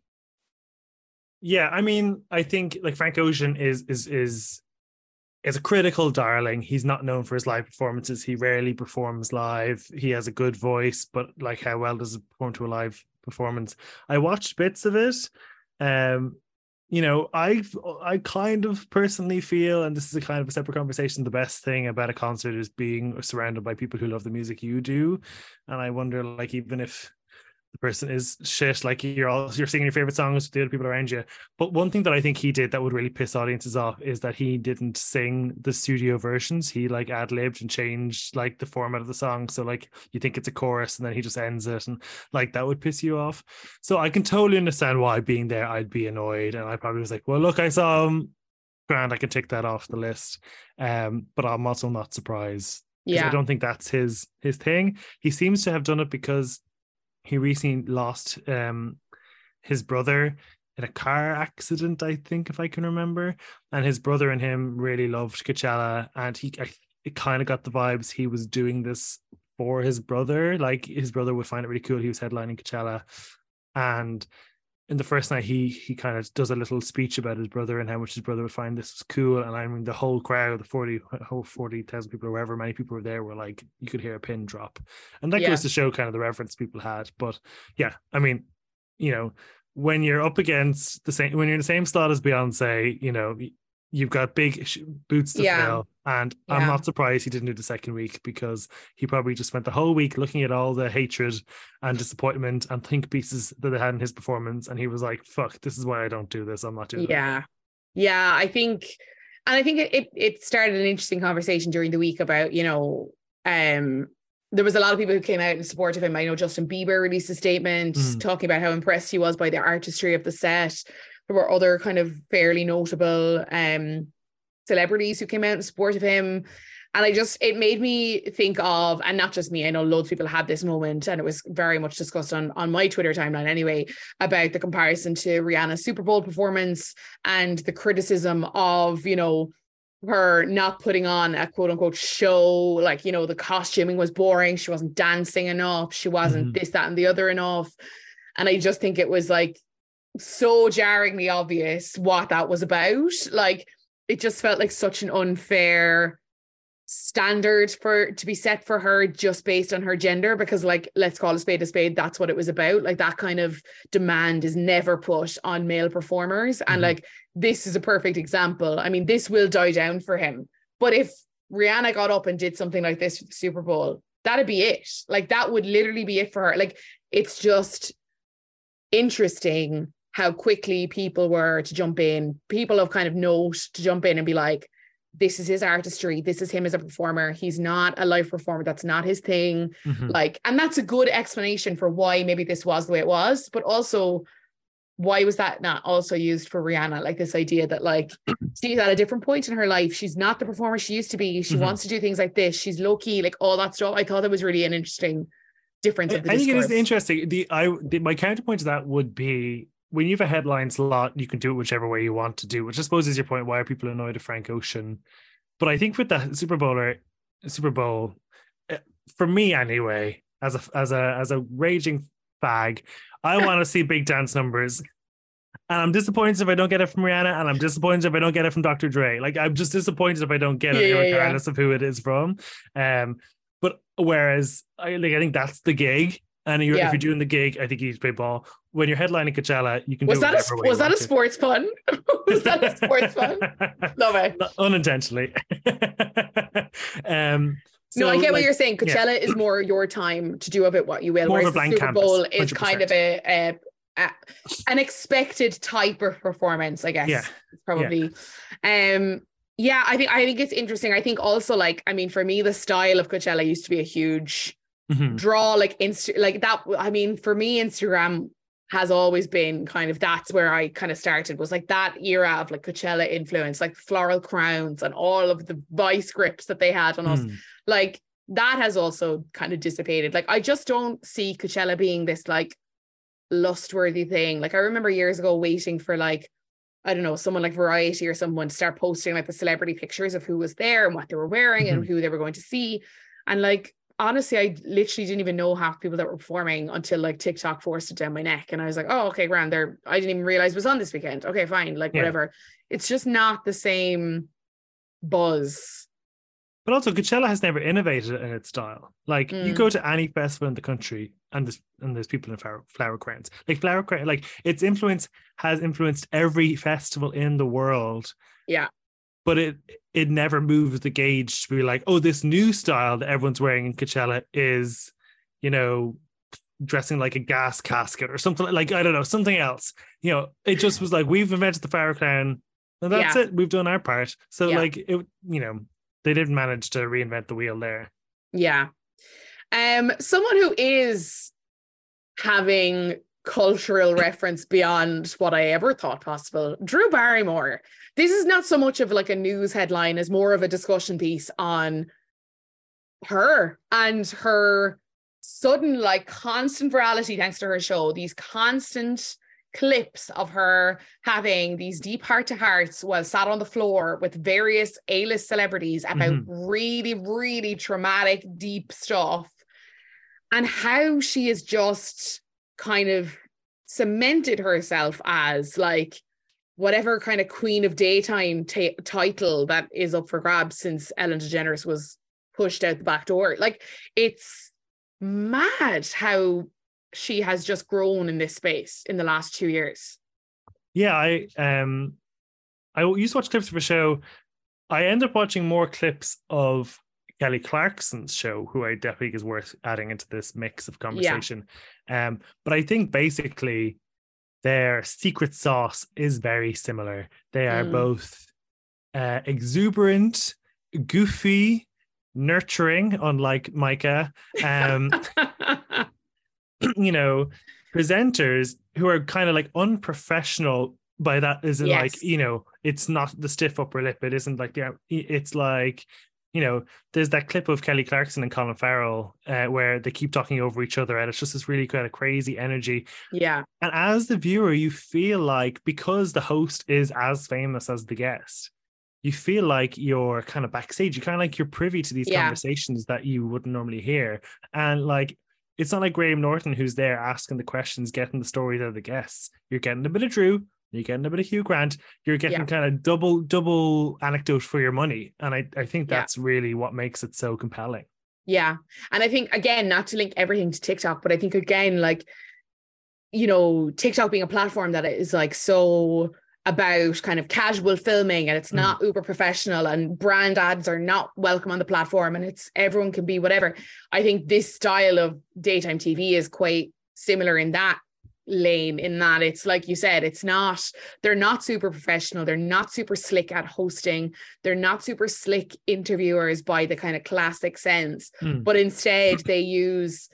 Yeah, I mean, I think like Frank Ocean is is is is a critical darling. He's not known for his live performances. He rarely performs live. He has a good voice, but like how well does it perform to a live performance? I watched bits of it. Um, you know, I I kind of personally feel, and this is a kind of a separate conversation. The best thing about a concert is being surrounded by people who love the music you do, and I wonder, like, even if the person is shit, like you're all you're singing your favorite songs with the other people around you. But one thing that I think he did that would really piss audiences off is that he didn't sing the studio versions. He like ad libbed and changed like the format of the song. So like you think it's a chorus and then he just ends it, and like that would piss you off. So I can totally understand why being there I'd be annoyed, and I probably was like, well, look, I saw him. Grand, I can take that off the list. Um, but I'm also not surprised. 'cause I don't think that's his his thing. He seems to have done it because he recently lost um his brother in a car accident, I think, if I can remember. And his brother and him really loved Coachella, and he I it kind of got the vibes he was doing this for his brother. Like his brother would find it really cool. He was headlining Coachella, and in the first night he he kind of does a little speech about his brother and how much his brother would find this was cool. And I mean the whole crowd, the 40 whole 40,000 people or however many people were there were like you could hear a pin drop. And that Yeah. goes to show kind of the reference people had. But yeah, I mean, you know, when you're up against the same when you're in the same slot as Beyonce, you know, you've got big boots to Yeah. fill. And I'm not surprised he didn't do the second week because he probably just spent the whole week looking at all the hatred and disappointment and think pieces that they had in his performance. And he was like, fuck, this is why I don't do this. I'm not doing. Yeah. Yeah. I think, and I think it, it, it started an interesting conversation during the week about, you know, um, there was a lot of people who came out in support of him. I know Justin Bieber released a statement Mm. talking about how impressed he was by the artistry of the set. There were other kind of fairly notable um, celebrities who came out in support of him. And I just, it made me think of, and not just me, I know loads of people had this moment, and it was very much discussed on, on my Twitter timeline anyway, about the comparison to Rihanna's Super Bowl performance and the criticism of, you know, her not putting on a quote unquote show. Like, you know, the costuming was boring. She wasn't dancing enough. She wasn't Mhm. this, that, and the other enough. And I just think it was like so jarringly obvious what that was about. Like, it just felt like such an unfair standard for to be set for her just based on her gender because like let's call a spade a spade that's what it was about. Like that kind of demand is never put on male performers. And Mhm. like this is a perfect example. I mean this will die down for him. But if rihanna got up and did something like this for the super bowl that'd be it. Like that would literally be it for her. Like it's just interesting how quickly people were to jump in. People of kind of note to jump in and be like this is his artistry. This is him as a performer. He's not a live performer. That's not his thing. Mhm. like and that's a good explanation for why maybe this was the way it was but also why was that not also used for Rihanna? Like this idea that like she's at a different point in her life. She's not the performer she used to be. She Mhm. wants to do things like this. She's low key like all that stuff. I thought that was really an interesting difference I, I think it is interesting. The I the, my counterpoint to that would be when you have a headline slot, you can do it whichever way you want to do, which I suppose is your point. Why are people annoyed at Frank Ocean? But I think with the Super Bowler, Super Bowl, eh, for me anyway, as a as a as a raging fag, I want to see big dance numbers. And I'm disappointed if I don't get it from Rihanna, and I'm disappointed if I don't get it from Dr. Dre. Like I'm just disappointed if I don't get it, Yeah, yeah, yeah. regardless of who it is from. Um, but whereas I like, I think that's the gig, and you're, Yeah. if you're doing the gig, I think you need to play ball. When you're headlining Coachella, you can was do that a was that a sports pun was that a sports pun No way. Not unintentionally. um, no, I so, get what you're saying. yeah. Coachella is more your time to do of it what you will. More of a whereas blank the Super canvas, Bowl is kind of a, a, a an expected type of performance, I guess. Yeah. Probably. Um yeah, I think I think it's interesting. I think also like I mean for me the style of Coachella used to be a huge Mhm. draw like insta like that I mean for me Instagram has always been kind of that's where I kind of started was like that era of like Coachella influence like floral crowns and all of the vice scripts that they had on us Mm. like that has also kind of dissipated. Like I just don't see Coachella being this like lustworthy thing. Like I remember years ago waiting for like I don't know someone like Variety or someone to start posting like the celebrity pictures of who was there and what they were wearing and who they were going to see. And like honestly, I literally didn't even know half the people that were performing until like TikTok forced it down my neck. And I was like, oh, okay, grand. There, I didn't even realize it was on this weekend. Okay, fine. Like Yeah. whatever. It's just not the same buzz. But also, Coachella has never innovated in its style. Like you Mm. go to any festival in the country, and there's and there's people in flower, flower crowns. Like flower crown, like its influence has influenced every festival in the world. Yeah. But it it never moves the gauge to be like, oh, this new style that everyone's wearing in Coachella is, you know, dressing like a gas casket or something like I don't know, something else. You know, it just was like we've invented the fire crown, and that's Yeah. it. We've done our part. So Yeah. like it, you know, they didn't manage to reinvent the wheel there. Yeah. Um, someone who is having cultural reference beyond what I ever thought possible. Drew Barrymore. This is not so much of like a news headline as more of a discussion piece on her and her sudden like constant virality thanks to her show these constant clips of her having these deep heart to hearts while sat on the floor with various A-list celebrities about Mhm. really, really traumatic, deep stuff. And how she is just kind of cemented herself as like whatever kind of queen of daytime ta- title that is up for grabs since Ellen DeGeneres was pushed out the back door. Like it's mad how she has just grown in this space in the last two years. Yeah, I um I used to watch clips of a show. I end up watching more clips of Kelly Clarkson's show, who I definitely think is worth adding into this mix of conversation. Um, but I think basically their secret sauce is very similar. They are Mm. both uh, exuberant, goofy, nurturing, unlike Micah. Um, you know, presenters who are kind of like unprofessional by that isn't like, you know, it's not the stiff upper lip. It isn't like the it's like, you know, there's that clip of Kelly Clarkson and Colin Farrell uh, where they keep talking over each other and it's just this really kind of crazy energy. yeah. And as the viewer, you feel like because the host is as famous as the guest, you feel like you're kind of backstage. You kind of like you're privy to these Yeah. conversations that you wouldn't normally hear. And like, it's not like Graham Norton who's there asking the questions, getting the stories out of the guests. You're getting a bit of Drew, you're getting a bit of Hugh Grant, you're getting Yeah. kind of double, double anecdote for your money. And I, I think Yeah. that's really what makes it so compelling. Yeah. And I think, again, not to link everything to TikTok, but I think, again, like, you know, TikTok being a platform that is like so about kind of casual filming and it's Mm. not uber professional and brand ads are not welcome on the platform and it's everyone can be whatever. I think this style of daytime TV is quite similar in that lane in that it's like you said it's not they're not super professional they're not super slick at hosting they're not super slick interviewers by the kind of classic sense Mm. but instead they use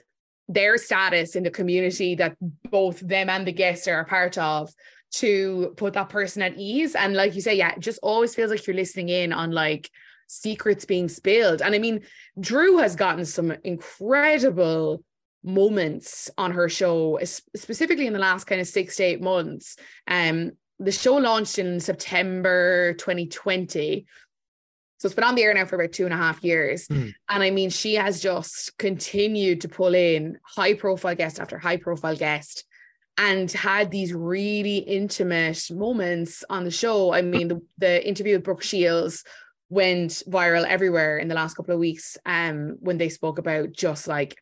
their status in the community that both them and the guests are a part of to put that person at ease and like you say yeah it just always feels like you're listening in on like secrets being spilled and i mean drew has gotten some incredible moments on her show specifically in the last kind of six to eight months um the show launched in september 2020 so it's been on the air now for about two and a half years. Mm. And I mean, she has just continued to pull in high profile guest after high profile guest and had these really intimate moments on the show. I mean, the, the interview with Brooke Shields went viral everywhere in the last couple of weeks um, when they spoke about just like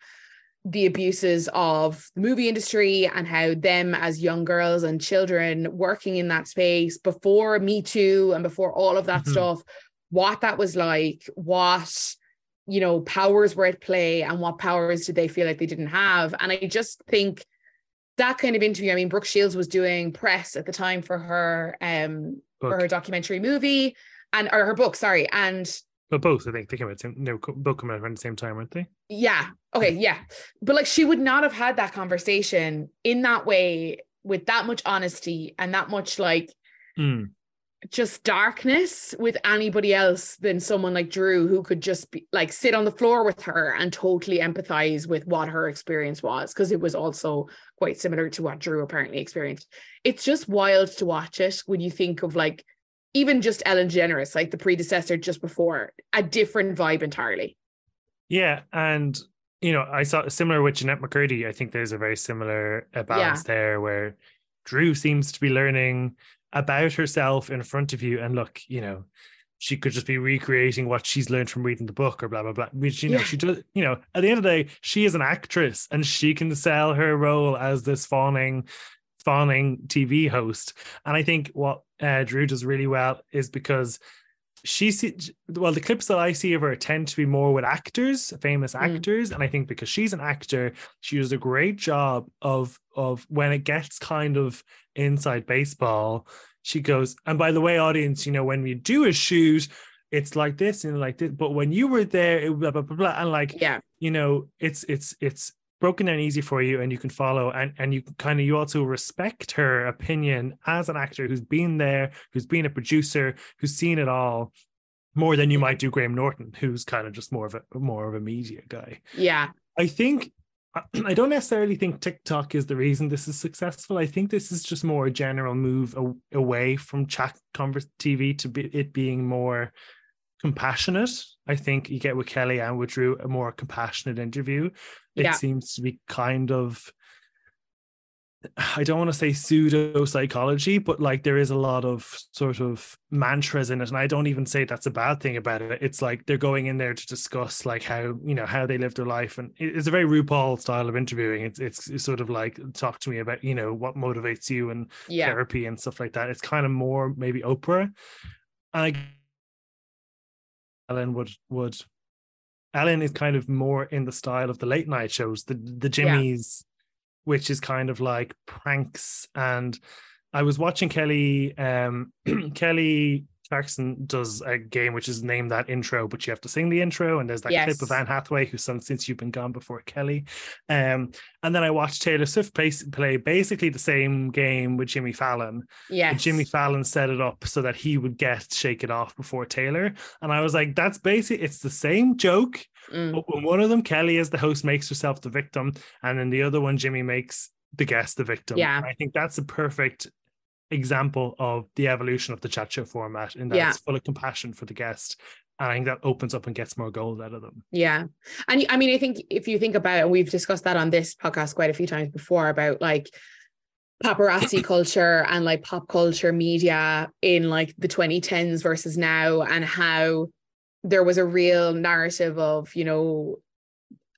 the abuses of the movie industry and how them as young girls and children working in that space before Me Too and before all of that Mhm. stuff, what that was like, what you know powers were at play, and what powers did they feel like they didn't have. And I just think that kind of interview. I mean, Brooke Shields was doing press at the time for her um for her documentary movie and or her book, sorry, and But both, I think, they came out the same, they were both coming out around the same time, weren't they? yeah. Okay. Yeah. But like she would not have had that conversation in that way with that much honesty and that much like Mm. just darkness with anybody else than someone like Drew who could just be like sit on the floor with her and totally empathize with what her experience was because it was also quite similar to what Drew apparently experienced. It's just wild to watch it when you think of like even just Ellen DeGeneres, like the predecessor just before, a different vibe entirely. Yeah, and you know, I saw similar with Jennette McCurdy. I think there's a very similar uh, balance there where Drew seems to be learning about herself in front of you. And look, you know, she could just be recreating what she's learned from reading the book or blah blah blah. Which you know, Yeah. she does. You know, at the end of the day, she is an actress and she can sell her role as this fawning, fawning TV host. And I think what uh, Drew does really well is because she see well the clips that I see of her tend to be more with actors, famous Mm. actors, and I think because she's an actor, she does a great job of of when it gets kind of inside baseball, she goes, and by the way, audience, you know, when we do a shoot, it's like this and like this, but when you were there, it blah blah blah, blah and like Yeah. you know, it's it's it's broken down easy for you and you can follow and and you kind of you also respect her opinion as an actor who's been there who's been a producer who's seen it all more than you might do Graham Norton who's kind of just more of a more of a media guy Yeah. I think I don't necessarily think TikTok is the reason this is successful. I think this is just more a general move away from chat converse TV to be, it being more compassionate. I think you get with Kelly and with Drew a more compassionate interview. It yeah. seems to be kind of I don't want to say pseudo psychology, but like there is a lot of sort of mantras in it. And I don't even say that's a bad thing about it. It's like they're going in there to discuss like how, you know, how they live their life. And it's a very RuPaul style of interviewing. It's, it's, it's sort of like talk to me about, you know, what motivates you and yeah. therapy and stuff like that. It's kind of more maybe Oprah. And I Ellen would would Ellen is kind of more in the style of the late night shows, the the Jimmys, which is kind of like pranks. And I was watching Kelly, um, Kelly Clarkson does a game which is named that intro, but you have to sing the intro. And there's that yes. clip of Anne Hathaway who sung Since You've Been Gone Before Kelly. Um, and then I watched Taylor Swift play, play basically the same game with Jimmy Fallon. Yeah. Jimmy Fallon set it up so that he would get Shake It Off before Taylor. And I was like, that's basically, it's the same joke. Mm. But when one of them, Kelly as the host, makes herself the victim, and then the other one, Jimmy makes the guest the victim. Yeah. And I think that's a perfect example of the evolution of the chat show format in that yeah. it's full of compassion for the guest. And I think that opens up and gets more gold out of them. Yeah. And I mean, I think if you think about it, we've discussed that on this podcast quite a few times before about like paparazzi culture and like pop culture media in like the 2010s versus now and how there was a real narrative of, you know,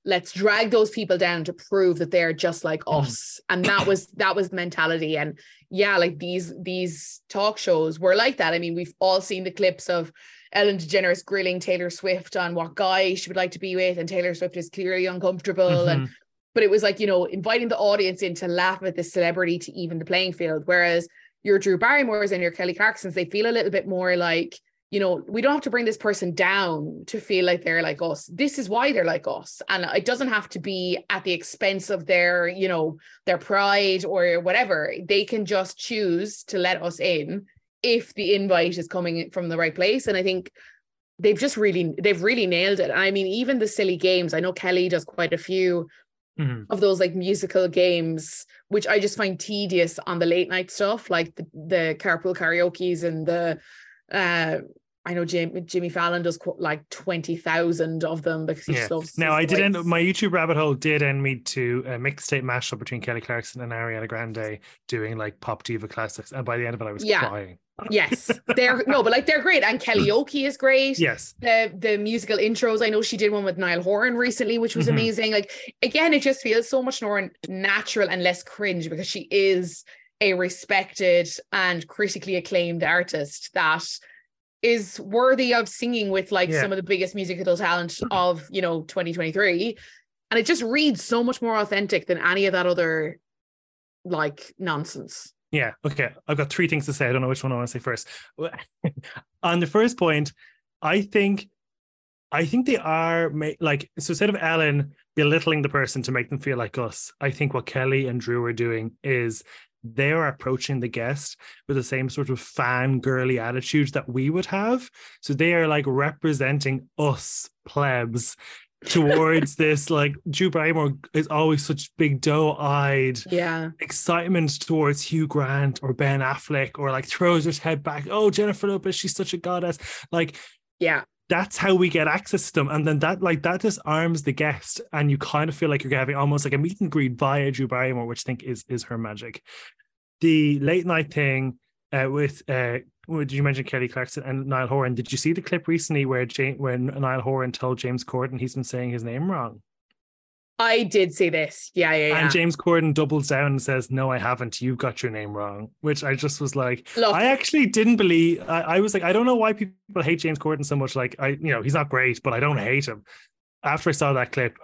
let's drag those people down to prove that they're just like mm. us. And that was that was the mentality. And yeah like these these talk shows were like that. I mean we've all seen the clips of ellen degeneres grilling taylor swift on what guy she would like to be with and taylor swift is clearly uncomfortable. Mm-hmm. and but it was like you know inviting the audience in to laugh at the celebrity to even the playing field. Whereas your drew barrymores and your kelly clarksons they feel a little bit more like you know, we don't have to bring this person down to feel like they're like us. This is why they're like us. And it doesn't have to be at the expense of their, you know, their pride or whatever. They can just choose to let us in if the invite is coming from the right place. And I think they've just really, they've really nailed it. I mean, even the silly games, I know Kelly does quite a few mm-hmm. of those like musical games, which I just find tedious on the late night stuff, like the, the carpool karaoke's and the, uh I know Jim, Jimmy Fallon does like 20,000 of them because he yeah. loves. Now, I did end my YouTube rabbit hole did end me to a mixtape mashup between Kelly Clarkson and Ariana Grande doing like pop diva classics. And by the end of it, I was yeah. crying. yes, they're no, but like they're great. And Kelly Kellyoke is great. Yes. The the musical intros. I know she did one with Niall Horan recently, which was mm-hmm. amazing. Like again, it just feels so much more natural and less cringe because she is a respected and critically acclaimed artist that is worthy of singing with like yeah. some of the biggest musical talent of you know 2023 and it just reads so much more authentic than any of that other like nonsense. Yeah okay. I've got three things to say. I don't know which one i want to say first. On the first point i think i think they are like so instead of ellen belittling the person to make them feel like us i think what kelly and drew are doing is they are approaching the guest with the same sort of fan girly attitude that we would have. So they are like representing us plebs towards this like Drew Barrymore is always such big doe-eyed yeah. excitement towards Hugh Grant or Ben Affleck or like throws his head back oh Jennifer Lopez she's such a goddess. Like yeah that's how we get access to them. And then that like that just arms the guest. And you kind of feel like you're having almost like a meet and greet via Drew Barrymore, which I think is is her magic. The late night thing uh, with uh did you mention Kelly Clarkson and Niall Horan? Did you see the clip recently where Jane, when Niall Horan told James Corden he's been saying his name wrong? I did see this. Yeah, yeah, yeah. And James Corden doubles down and says, No, I haven't. You've got your name wrong. Which I just was like, Look, I actually didn't believe. I, I, was like, I don't know why people hate James Corden so much. Like, I, you know, he's not great, but I don't hate him. After I saw that clip,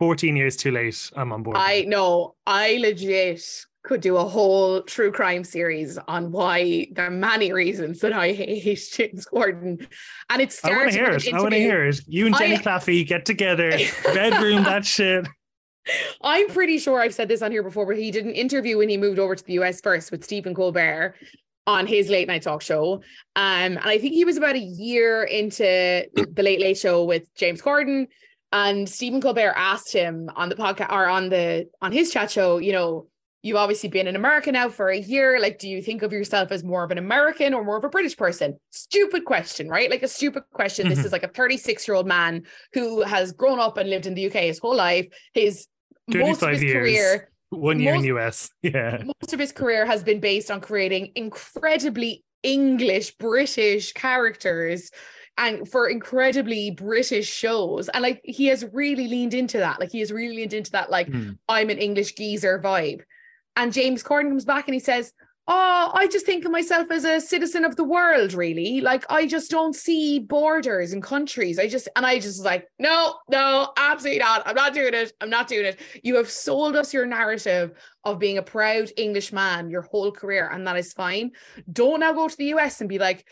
14 years too late, I'm on board. I know. I legit could do a whole true crime series on why there are many reasons that I hate James Corden. And it starts. I want to hear it. I want to hear it. You and Jenny I, Claffey get together, bedroom that shit. I'm pretty sure I've said this on here before, but he did an interview when he moved over to the US first with Stephen Colbert on his late night talk show. Um, and I think he was about a year into the Late Late Show with James Corden. And Stephen Colbert asked him on the podcast or on the on his chat show, you know, you've obviously been in America now for a year. Like, do you think of yourself as more of an American or more of a British person? Stupid question, right? Like a stupid question. This Mhm. is like a 36 year old man who has grown up and lived in the UK his whole life. His most of 25 his years. career, One year in Most- the US. Yeah. most of his career has been based on creating incredibly English British characters and for incredibly British shows. And like he has really leaned into that. Like he has really leaned into that, like Mm. I'm an English geezer vibe. And James Corden comes back and he says, Oh, I just think of myself as a citizen of the world, really. Like I just don't see borders and countries. I just and I just was like, no, no, absolutely not. I'm not doing it. I'm not doing it. You have sold us your narrative of being a proud English man your whole career, and that is fine. Don't now go to the US and be like,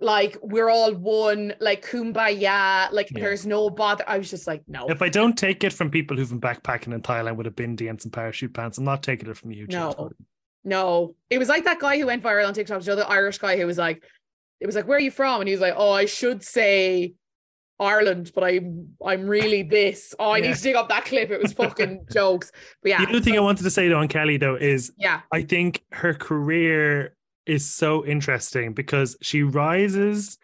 like we're all one, like kumbaya, like Yeah. there's no bother. I was just like, no, If I don't take it from people who've been backpacking in Thailand with a bindi and some parachute pants, I'm not taking it from you. No. No, it was like that guy who went viral on TikTok, the other Irish guy who was like, it was like, where are you from? And he was like, oh, I should say Ireland, but I'm I'm really this. Oh, I Yeah. need to dig up that clip. It was fucking jokes. But yeah, The other thing I wanted to say though on Kelly though is yeah, I think her career is so interesting because she rises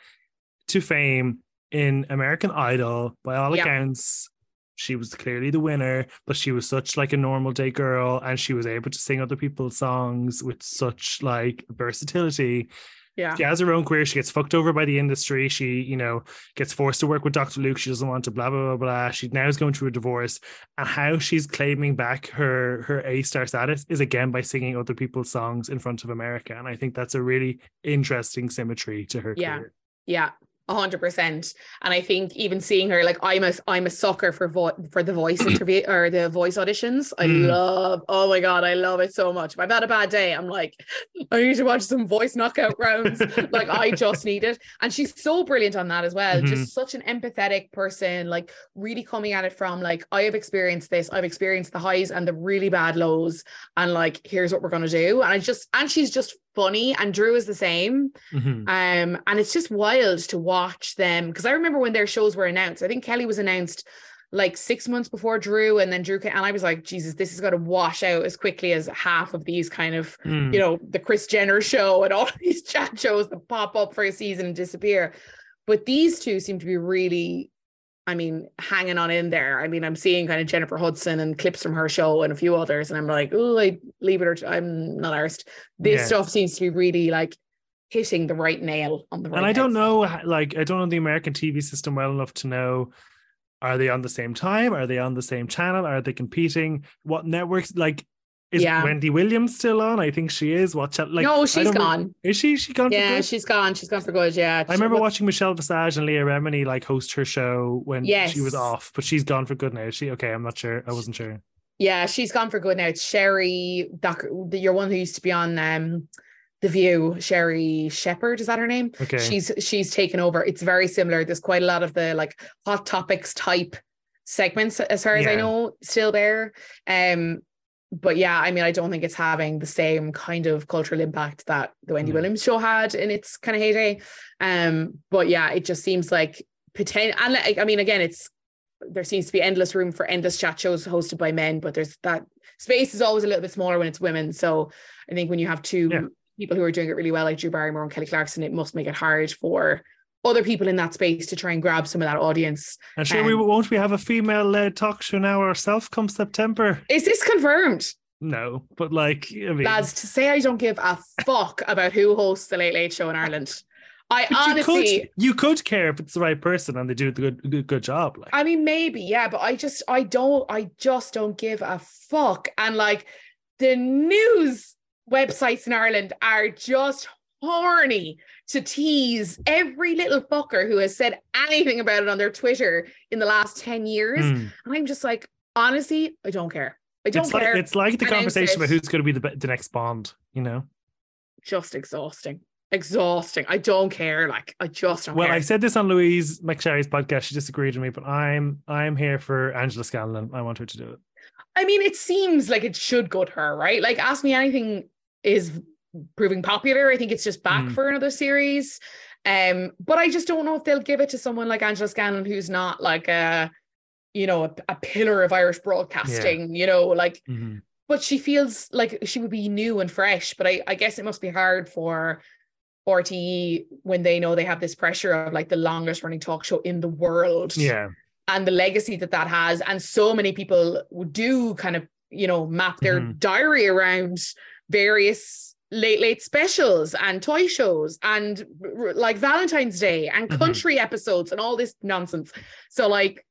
to fame in American Idol. By all Yeah. accounts, she was clearly the winner, but she was such like a normal day girl and she was able to sing other people's songs with such like versatility. yeah, She has her own career. She gets fucked over by the industry. She, you know, gets forced to work with Dr. Luke. She doesn't want to blah blah blah blah. She now is going through a divorce. And how she's claiming back her her A star status is again by singing other people's songs in front of America. And I think that's a really interesting symmetry to her Yeah. career. yeah. A hundred percent, and I think even seeing her, like I'm a I'm a sucker for vo- for the voice interview or the voice auditions. I Mm. love, oh my god, I love it so much. If I've had a bad day, I'm like, I need to watch some voice knockout rounds. like I just need it, and she's so brilliant on that as well. Mhm. Just such an empathetic person, like really coming at it from like I have experienced this, I've experienced the highs and the really bad lows, and like here's what we're gonna do. And I just and she's just funny, and Drew is the same. Mhm. Um, and it's just wild to watch them because I remember when their shows were announced. I think Kelly was announced like six months before Drew, and then Drew came, and I was like, Jesus, this is going to wash out as quickly as half of these kind of, Mm. you know, the Kris Jenner show and all these chat shows that pop up for a season and disappear. But these two seem to be really. I mean, hanging on in there. I mean, I'm seeing kind of Jennifer Hudson and clips from her show and a few others, and I'm like, oh, I leave it or I'm not arsed. This Yeah. stuff seems to be really like hitting the right nail on the right. and I don't know, like, I don't know the American TV system well enough to know are they on the same time? Are they on the same channel? Are they competing? What networks? Like, is Yeah. Wendy Williams still on? I think she is. Watch cha- Like, no, she's gone. Is she? She gone? for Yeah, she's gone. She's gone for good. Yeah, I remember What- watching Michelle Visage and Leah Remini like host her show when she was off, but she's gone for good now. Is she okay? I'm not sure. I wasn't sure. Yeah, she's gone for good now. It's Sherri, Doc, your one who used to be on um, The View, Sherri Shepherd. Is that her name? Okay. She's she's taken over. It's very similar. There's quite a lot of the like hot topics type segments, as far as I know, still there. Um, but yeah, I mean, I don't think it's having the same kind of cultural impact that the Wendy No. Williams show had in its kind of heyday. Um, but yeah, it just seems like potential. And like, I mean, again, it's there seems to be endless room for endless chat shows hosted by men, but there's that space is always a little bit smaller when it's women. So I think when you have two Yeah. people who are doing it really well, like Drew Barrymore and Kelly Clarkson, it must make it hard for other people in that space to try and grab some of that audience. And sure, we um, won't we have a female led talk show now ourselves come September? Is this confirmed? No, but like, I mean, Lads, to say I don't give a fuck about who hosts the Late Late Show in Ireland. I but you honestly, could you could care if it's the right person and they do the good good, good job. Like, I mean, maybe, yeah, but I just, I don't, I just don't give a fuck. And like the news websites in Ireland are just horny to tease every little fucker who has said anything about it on their Twitter in the last 10 years. Mm. And I'm just like, honestly, I don't care. I don't it's care. like it's like the conversation about who's going to be the the next Bond. You know. just exhausting. Exhausting. I don't care. Like, I just don't Well, care. I said this on Louise McSharry's podcast. She disagreed with me, but I'm I'm here for Angela Scanlon. I want her to do it. I mean, it seems like it should go to her, right? Like, Ask Me Anything is proving popular. I think it's just back Mm. for another series. Um, but I just don't know if they'll give it to someone like Angela Scanlon, who's not like a, you know, a, a pillar of Irish broadcasting, you know, like Mhm. but she feels like she would be new and fresh. But I, I guess it must be hard for RTE when they know they have this pressure of like the longest running talk show in the world Yeah. and the legacy that that has. And so many people do kind of, you know, map their Mhm. diary around various late, late specials and toy shows and r- like Valentine's Day and Mhm. country episodes and all this nonsense. So, like,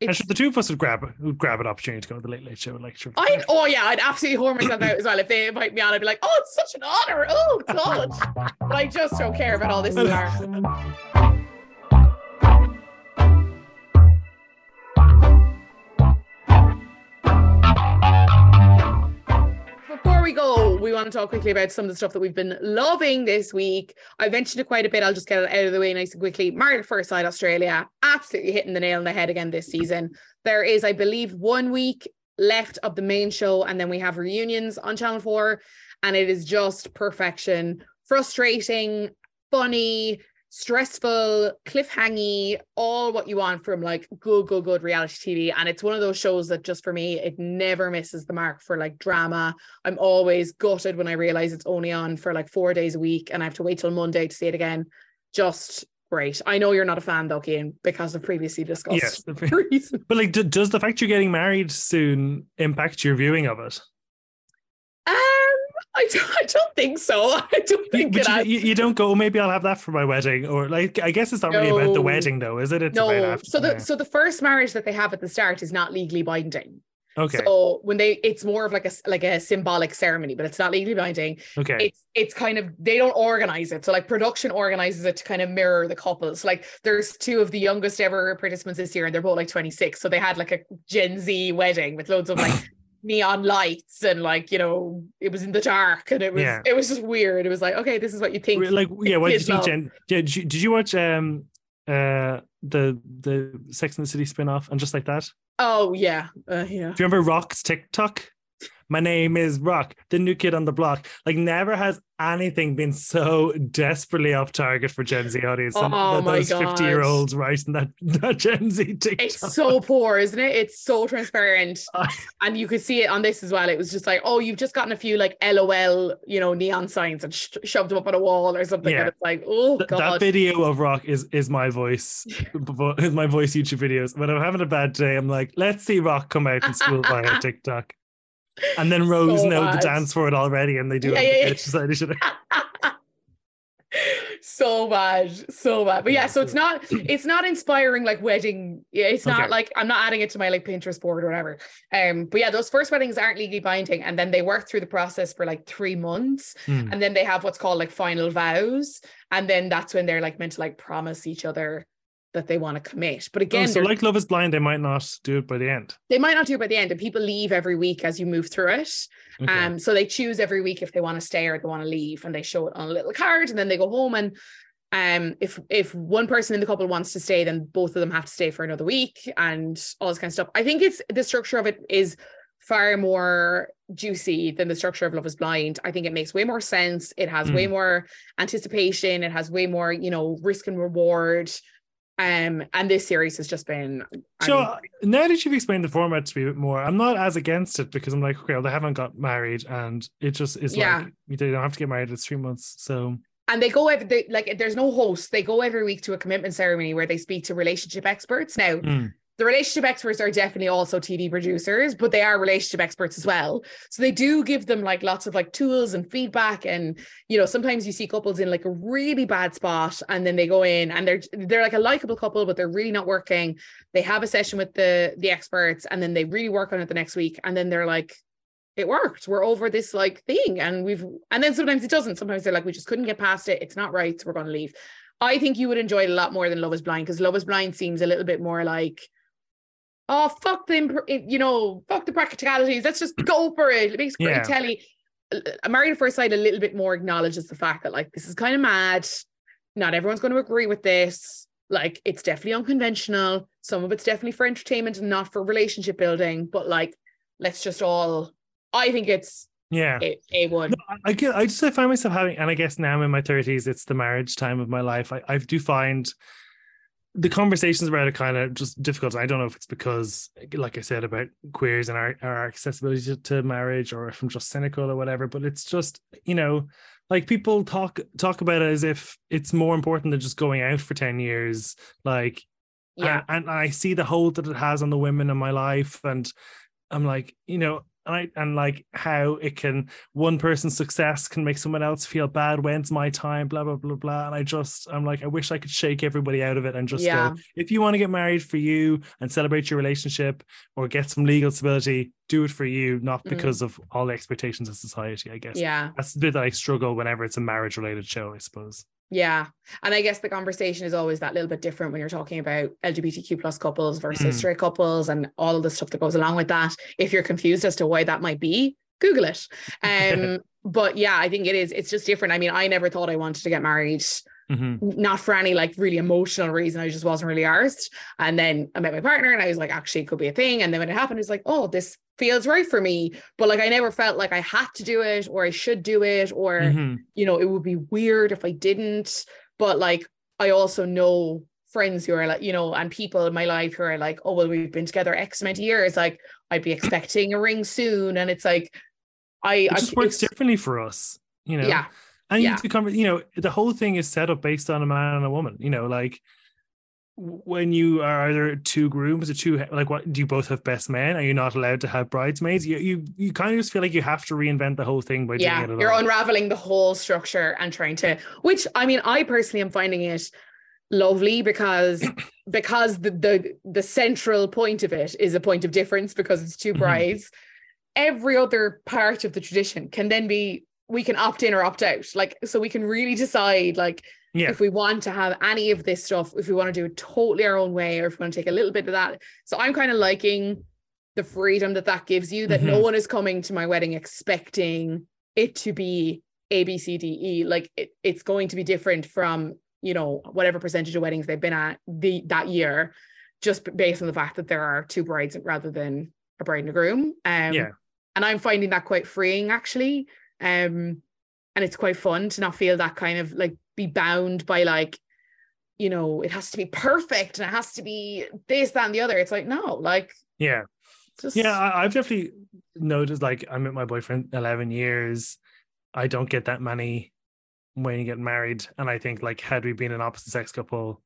it's the two of us would grab would grab an opportunity to go to the Late Late Show. Like, sure. I oh yeah, I'd absolutely whore myself out as well if they invite me on. I'd be like, oh, it's such an honor. Oh god, but I just don't care about all this we go, we want to talk quickly about some of the stuff that we've been loving this week. I mentioned it quite a bit. I'll just get it out of the way nice and quickly. At First Sight Australia, absolutely hitting the nail on the head again this season. There is, I believe, one week left of the main show, and then we have reunions on Channel 4, and it is just perfection. Frustrating, funny, stressful, cliffhangy, all what you want from like good, good, good reality TV. And it's one of those shows that just for me, it never misses the mark for like drama. I'm always gutted when I realize it's only on for like four days a week and I have to wait till Monday to see it again. Just great. I know you're not a fan though, Cian, because of previously discussed Yes. the-. But like, d- does the fact you're getting married soon impact your viewing of it? I don't, I don't think so. I don't think you, you, you don't go. Oh, maybe I'll have that for my wedding, or like I guess it's not really about the wedding, though, is it? It's no. So the so the first marriage that they have at the start is not legally binding. okay, So when they, it's more of like a like a symbolic ceremony, but it's not legally binding. okay, It's it's kind of they don't organize it. So like production organizes it to kind of mirror the couples. Like there's two of the youngest ever participants this year, and they're both like 26. So they had like a Gen Z wedding with loads of like neon lights and like you know it was in the dark and it was Yeah. it was just weird. It was like okay, this is what you think. like yeah. What did you think. Jen? Did you, did you watch um uh the the Sex and the City spin off and just like that? Oh yeah, uh, yeah. Do you remember Rock's TikTok? My name is Rock, the new kid on the block. Like, never has anything been so desperately off target for Gen Z audience Oh than those 50 year olds writing that, that Gen Z TikTok. It's so poor, isn't it? It's so transparent. And you could see it on this as well. It was just like, oh, you've just gotten a few like LOL, you know, neon signs and sh- shoved them up on a wall or something. Yeah. And it's like, oh, Th- God. that video of Rock is is my voice, is my voice YouTube videos. When I'm having a bad day, I'm like, let's see Rock come out and school via TikTok. And then Rose So know bad. the dance for it already, and they do Yeah, it. yeah, yeah. It's just like so bad so bad but yeah so it's not it's not inspiring like wedding yeah it's not Okay. like i'm not adding it to my like pinterest board or whatever um but yeah those first weddings aren't legally binding and then they work through the process for like three months Hmm. and then they have what's called like final vows and then that's when they're like meant to like promise each other that they want to commit but Oh, again so like Love is Blind, they might not do it by the end. they might not do it by the end and people leave every week as you move through it Okay. um, so they choose every week if they want to stay or they want to leave, and they show it on a little card, and then they go home. And um, if if one person in the couple wants to stay, then both of them have to stay for another week, and all this kind of stuff. I think it's the structure of it is far more juicy than the structure of Love Is Blind. I think it makes way more sense. It has way Mm. more anticipation. It has way more, you know, risk and reward. Um, and this series has just been. I So mean, uh, now that you've explained the format to me a bit more, I'm not as against it because I'm like, okay, well, they haven't got married, and it just is Yeah. like you don't have to get married. It's three months, so and they go every they, like there's no host they go every week to a commitment ceremony where they speak to relationship experts now mm, the relationship experts are definitely also tv producers but they are relationship experts as well so they do give them like lots of like tools and feedback and you know sometimes you see couples in like a really bad spot and then they go in and they're they're like a likable couple but they're really not working they have a session with the the experts and then they really work on it the next week and then they're like it worked. We're over this like thing. And we've and then sometimes it doesn't. Sometimes they're like, we just couldn't get past it. It's not right. So we're gonna leave. I think you would enjoy it a lot more than Love is Blind because Love is Blind seems a little bit more like, oh fuck the imp- eh, you know, fuck the practicalities. Let's just go for it. It makes great Yeah. telly. A Married at First Sight a little bit more acknowledges the fact that like this is kind of mad. Not everyone's going to agree with this. Like it's definitely unconventional. Some of it's definitely for entertainment and not for relationship building. But like, let's just all. I think it's yeah. a, one. No, I- I get. I just I find myself having, and I guess now I'm in my thirties, it's the marriage time of my life. I, I do find the conversations about it kind of just difficult. I don't know if it's because, like I said, about queers and our, our accessibility to, to marriage, or if I'm just cynical or whatever. But it's just you know, like people talk talk about it as if it's more important than just going out for ten years. Like, Yeah. and, and I see the hold that it has on the women in my life, and I'm like, you know, and I and like how it can one person's success can make someone else feel bad. When's my time? Blah blah blah blah. And I just I'm like, I wish I could shake everybody out of it and just Yeah. go. If you want to get married for you and celebrate your relationship or get some legal stability, do it for you, not Mm. because of all the expectations of society. I guess Yeah. that's the bit that I struggle whenever it's a marriage related show. I suppose. Yeah. And I guess the conversation is always that little bit different when you're talking about LGBTQ plus couples versus Mm. straight couples and all of the stuff that goes along with that. If you're confused as to why that might be, Google it. Um, but yeah, I think it is, it's just different. I mean, I never thought I wanted to get married, Mhm. not for any like really emotional reason. I just wasn't really arsed. And then I met my partner and I was like, actually, it could be a thing. And then when it happened, it's like, oh, this feels right for me. But like I never felt like I had to do it or I should do it or Mhm. you know, it would be weird if I didn't. But like, I also know friends who are like, you know, and people in my life who are like, oh, well, we've been together X amount of years. Like, I'd be expecting a ring soon. And it's like, I, It I just works differently for us, you know. Yeah. And Yeah. you become, you know, the whole thing is set up based on a man and a woman. You know, like when you are either two grooms or two, like, what do you both have best men? Are you not allowed to have bridesmaids? You you you kind of just feel like you have to reinvent the whole thing by yeah, doing it. you're unraveling the whole structure and trying to, which I mean, I personally am finding it lovely because because the the the central point of it is a point of difference because it's 2 Mhm. brides. Every other part of the tradition can then be we can opt in or opt out. Like so we can really decide like Yeah. if we want to have any of this stuff, if we want to do it totally our own way, or if we want to take a little bit of that. So I'm kind of liking the freedom that that gives you that no Mhm. one is coming to my wedding expecting it to be A, B, C, D, E. Like it, it's going to be different from, you know, whatever percentage of weddings they've been at the that year, just based on the fact that there are two brides rather than a bride and a groom. Um, Yeah. And I'm finding that quite freeing actually. Um, and it's quite fun to not feel that kind of like be bound by like, you know, it has to be perfect and it has to be this, that, and the other. It's like, no, like Yeah. just Yeah, I, I've definitely noticed. Like, I'm with my boyfriend eleven years. I don't get that many when you get married, and I think like had we been an opposite sex couple,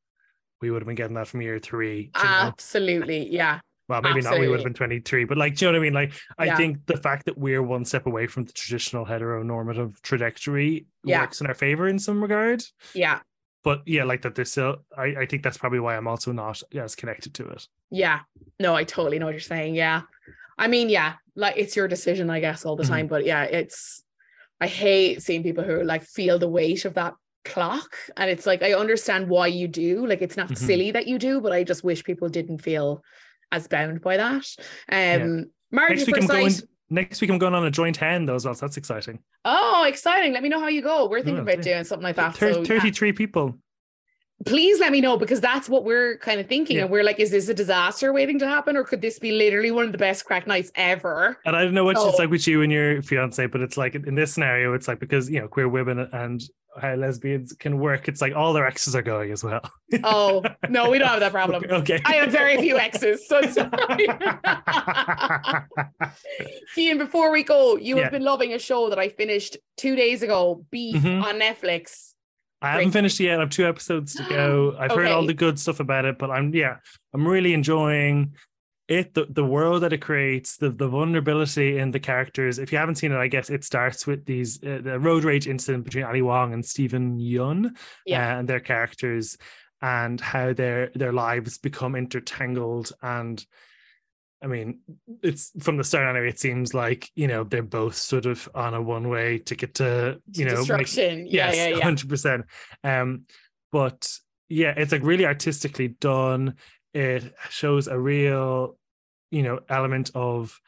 we would have been getting that from year three. you know? absolutely, yeah. Well, maybe not. We would have been 23, but like, do you know what I mean? Like, I Yeah. think the fact that we're one step away from the traditional heteronormative trajectory Yeah. works in our favor in some regard. Yeah. But yeah, like that, there's still, I, I think that's probably why I'm also not as connected to it. Yeah. No, I totally know what you're saying. Yeah. I mean, yeah, like it's your decision, I guess, all the Mhm. time. But yeah, it's I hate seeing people who like feel the weight of that clock. And it's like I understand why you do. Like it's not Mhm. silly that you do, but I just wish people didn't feel as bound by that. Um marriage Next week, I'm going, next week, I'm going on a joint hand though, as well. So that's exciting. Oh, exciting. Let me know how you go. We're thinking Yeah, about yeah. doing something like that. Thir- so, yeah. 33 people. please let me know because that's what we're kind of thinking. Yeah. And we're like, is this a disaster waiting to happen? Or could this be literally one of the best crack nights ever? And I don't know what Oh. it's like with you and your fiance, but it's like in this scenario, it's like because, you know, queer women and how lesbians can work, it's like all their exes are going as well. Oh, no, we don't have that problem. Okay. I have very few exes, so fine. Cian, before we go, you Yeah. have been loving a show that I finished two days ago, Beef Mhm. on Netflix. I haven't Great. finished it yet. I have two episodes to go. I've heard all the good stuff about it, but I'm yeah, I'm really enjoying it. The the world that it creates, the the vulnerability in the characters. If you haven't seen it, I guess it starts with these uh, the road rage incident between Ali Wong and Steven Yeun Yeah. uh, and their characters, and how their their lives become intertangled and. I mean, it's from the start anyway. It seems like you know they're both sort of on a one-way ticket to you know Destruction. Yeah, yes, yeah, yeah. hundred percent. Um, but yeah, it's like really artistically done. It shows a real, you know, element of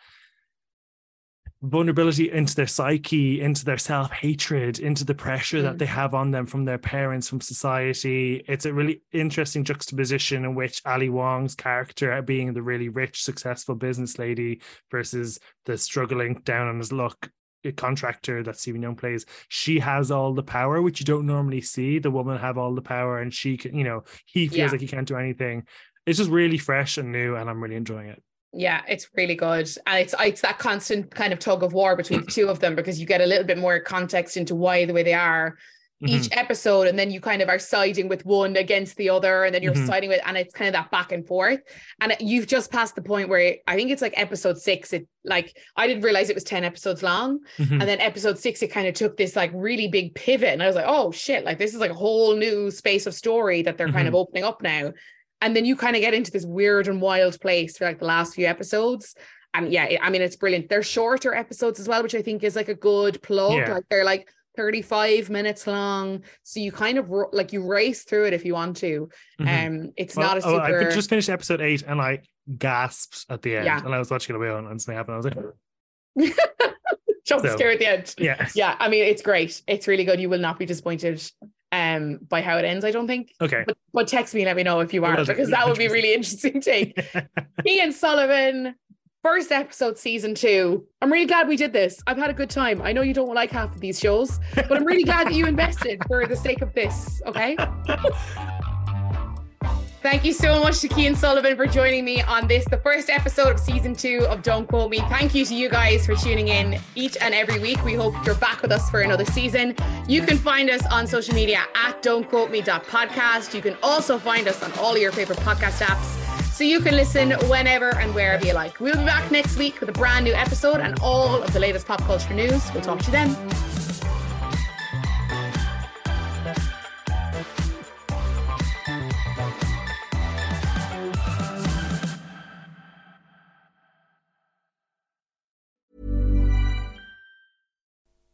vulnerability into their psyche, into their self hatred, into the pressure that Mm. they have on them from their parents, from society. It's a really interesting juxtaposition in which Ali Wong's character, being the really rich, successful business lady, versus the struggling down on his luck contractor that Steven Yeun plays, she has all the power, which you don't normally see. The woman have all the power, and she can, you know, he feels Yeah. like he can't do anything. It's just really fresh and new, and I'm really enjoying it. Yeah, it's really good. And it's it's that constant kind of tug of war between the two of them because you get a little bit more context into why the way they are each Mhm. episode, and then you kind of are siding with one against the other, and then you're Mhm. siding with, and it's kind of that back and forth. And you've just passed the point where I think it's like episode six. It like I didn't realize it was 10 episodes long. Mhm. And then episode six, it kind of took this like really big pivot. And I was like, oh shit, like this is like a whole new space of story that they're kind of opening up now. And then you kind of get into this weird and wild place for like the last few episodes. And yeah, I mean, it's brilliant. They're shorter episodes as well, which I think is like a good plug. Yeah. Like they're like 35 minutes long. So you kind of like you race through it if you want to. Mhm. Um, it's Well, not a super... oh. I just finished episode eight, and I gasped at the end, Yeah. and I was watching it on my and something happened. I was like, jump so- scare at the end. yeah, Yeah, I mean, it's great. It's really good. You will not be disappointed um by how it ends, I don't think. okay. But but text me, let me know if you are, because that would be 100%. really interesting take. Cian Sullivan, first episode, season two. I'm really glad we did this. I've had a good time. I know you don't like half of these shows, but I'm really glad that you invested for the sake of this. Okay. Thank you so much to Cian Sullivan for joining me on this, the first episode of season two of Don't Quote Me. Thank you to you guys for tuning in each and every week. We hope you're back with us for another season. You can find us on social media at don'tquoteme.podcast. You can also find us on all of your favorite podcast apps. So you can listen whenever and wherever you like. We'll be back next week with a brand new episode and all of the latest pop culture news. We'll talk to you then.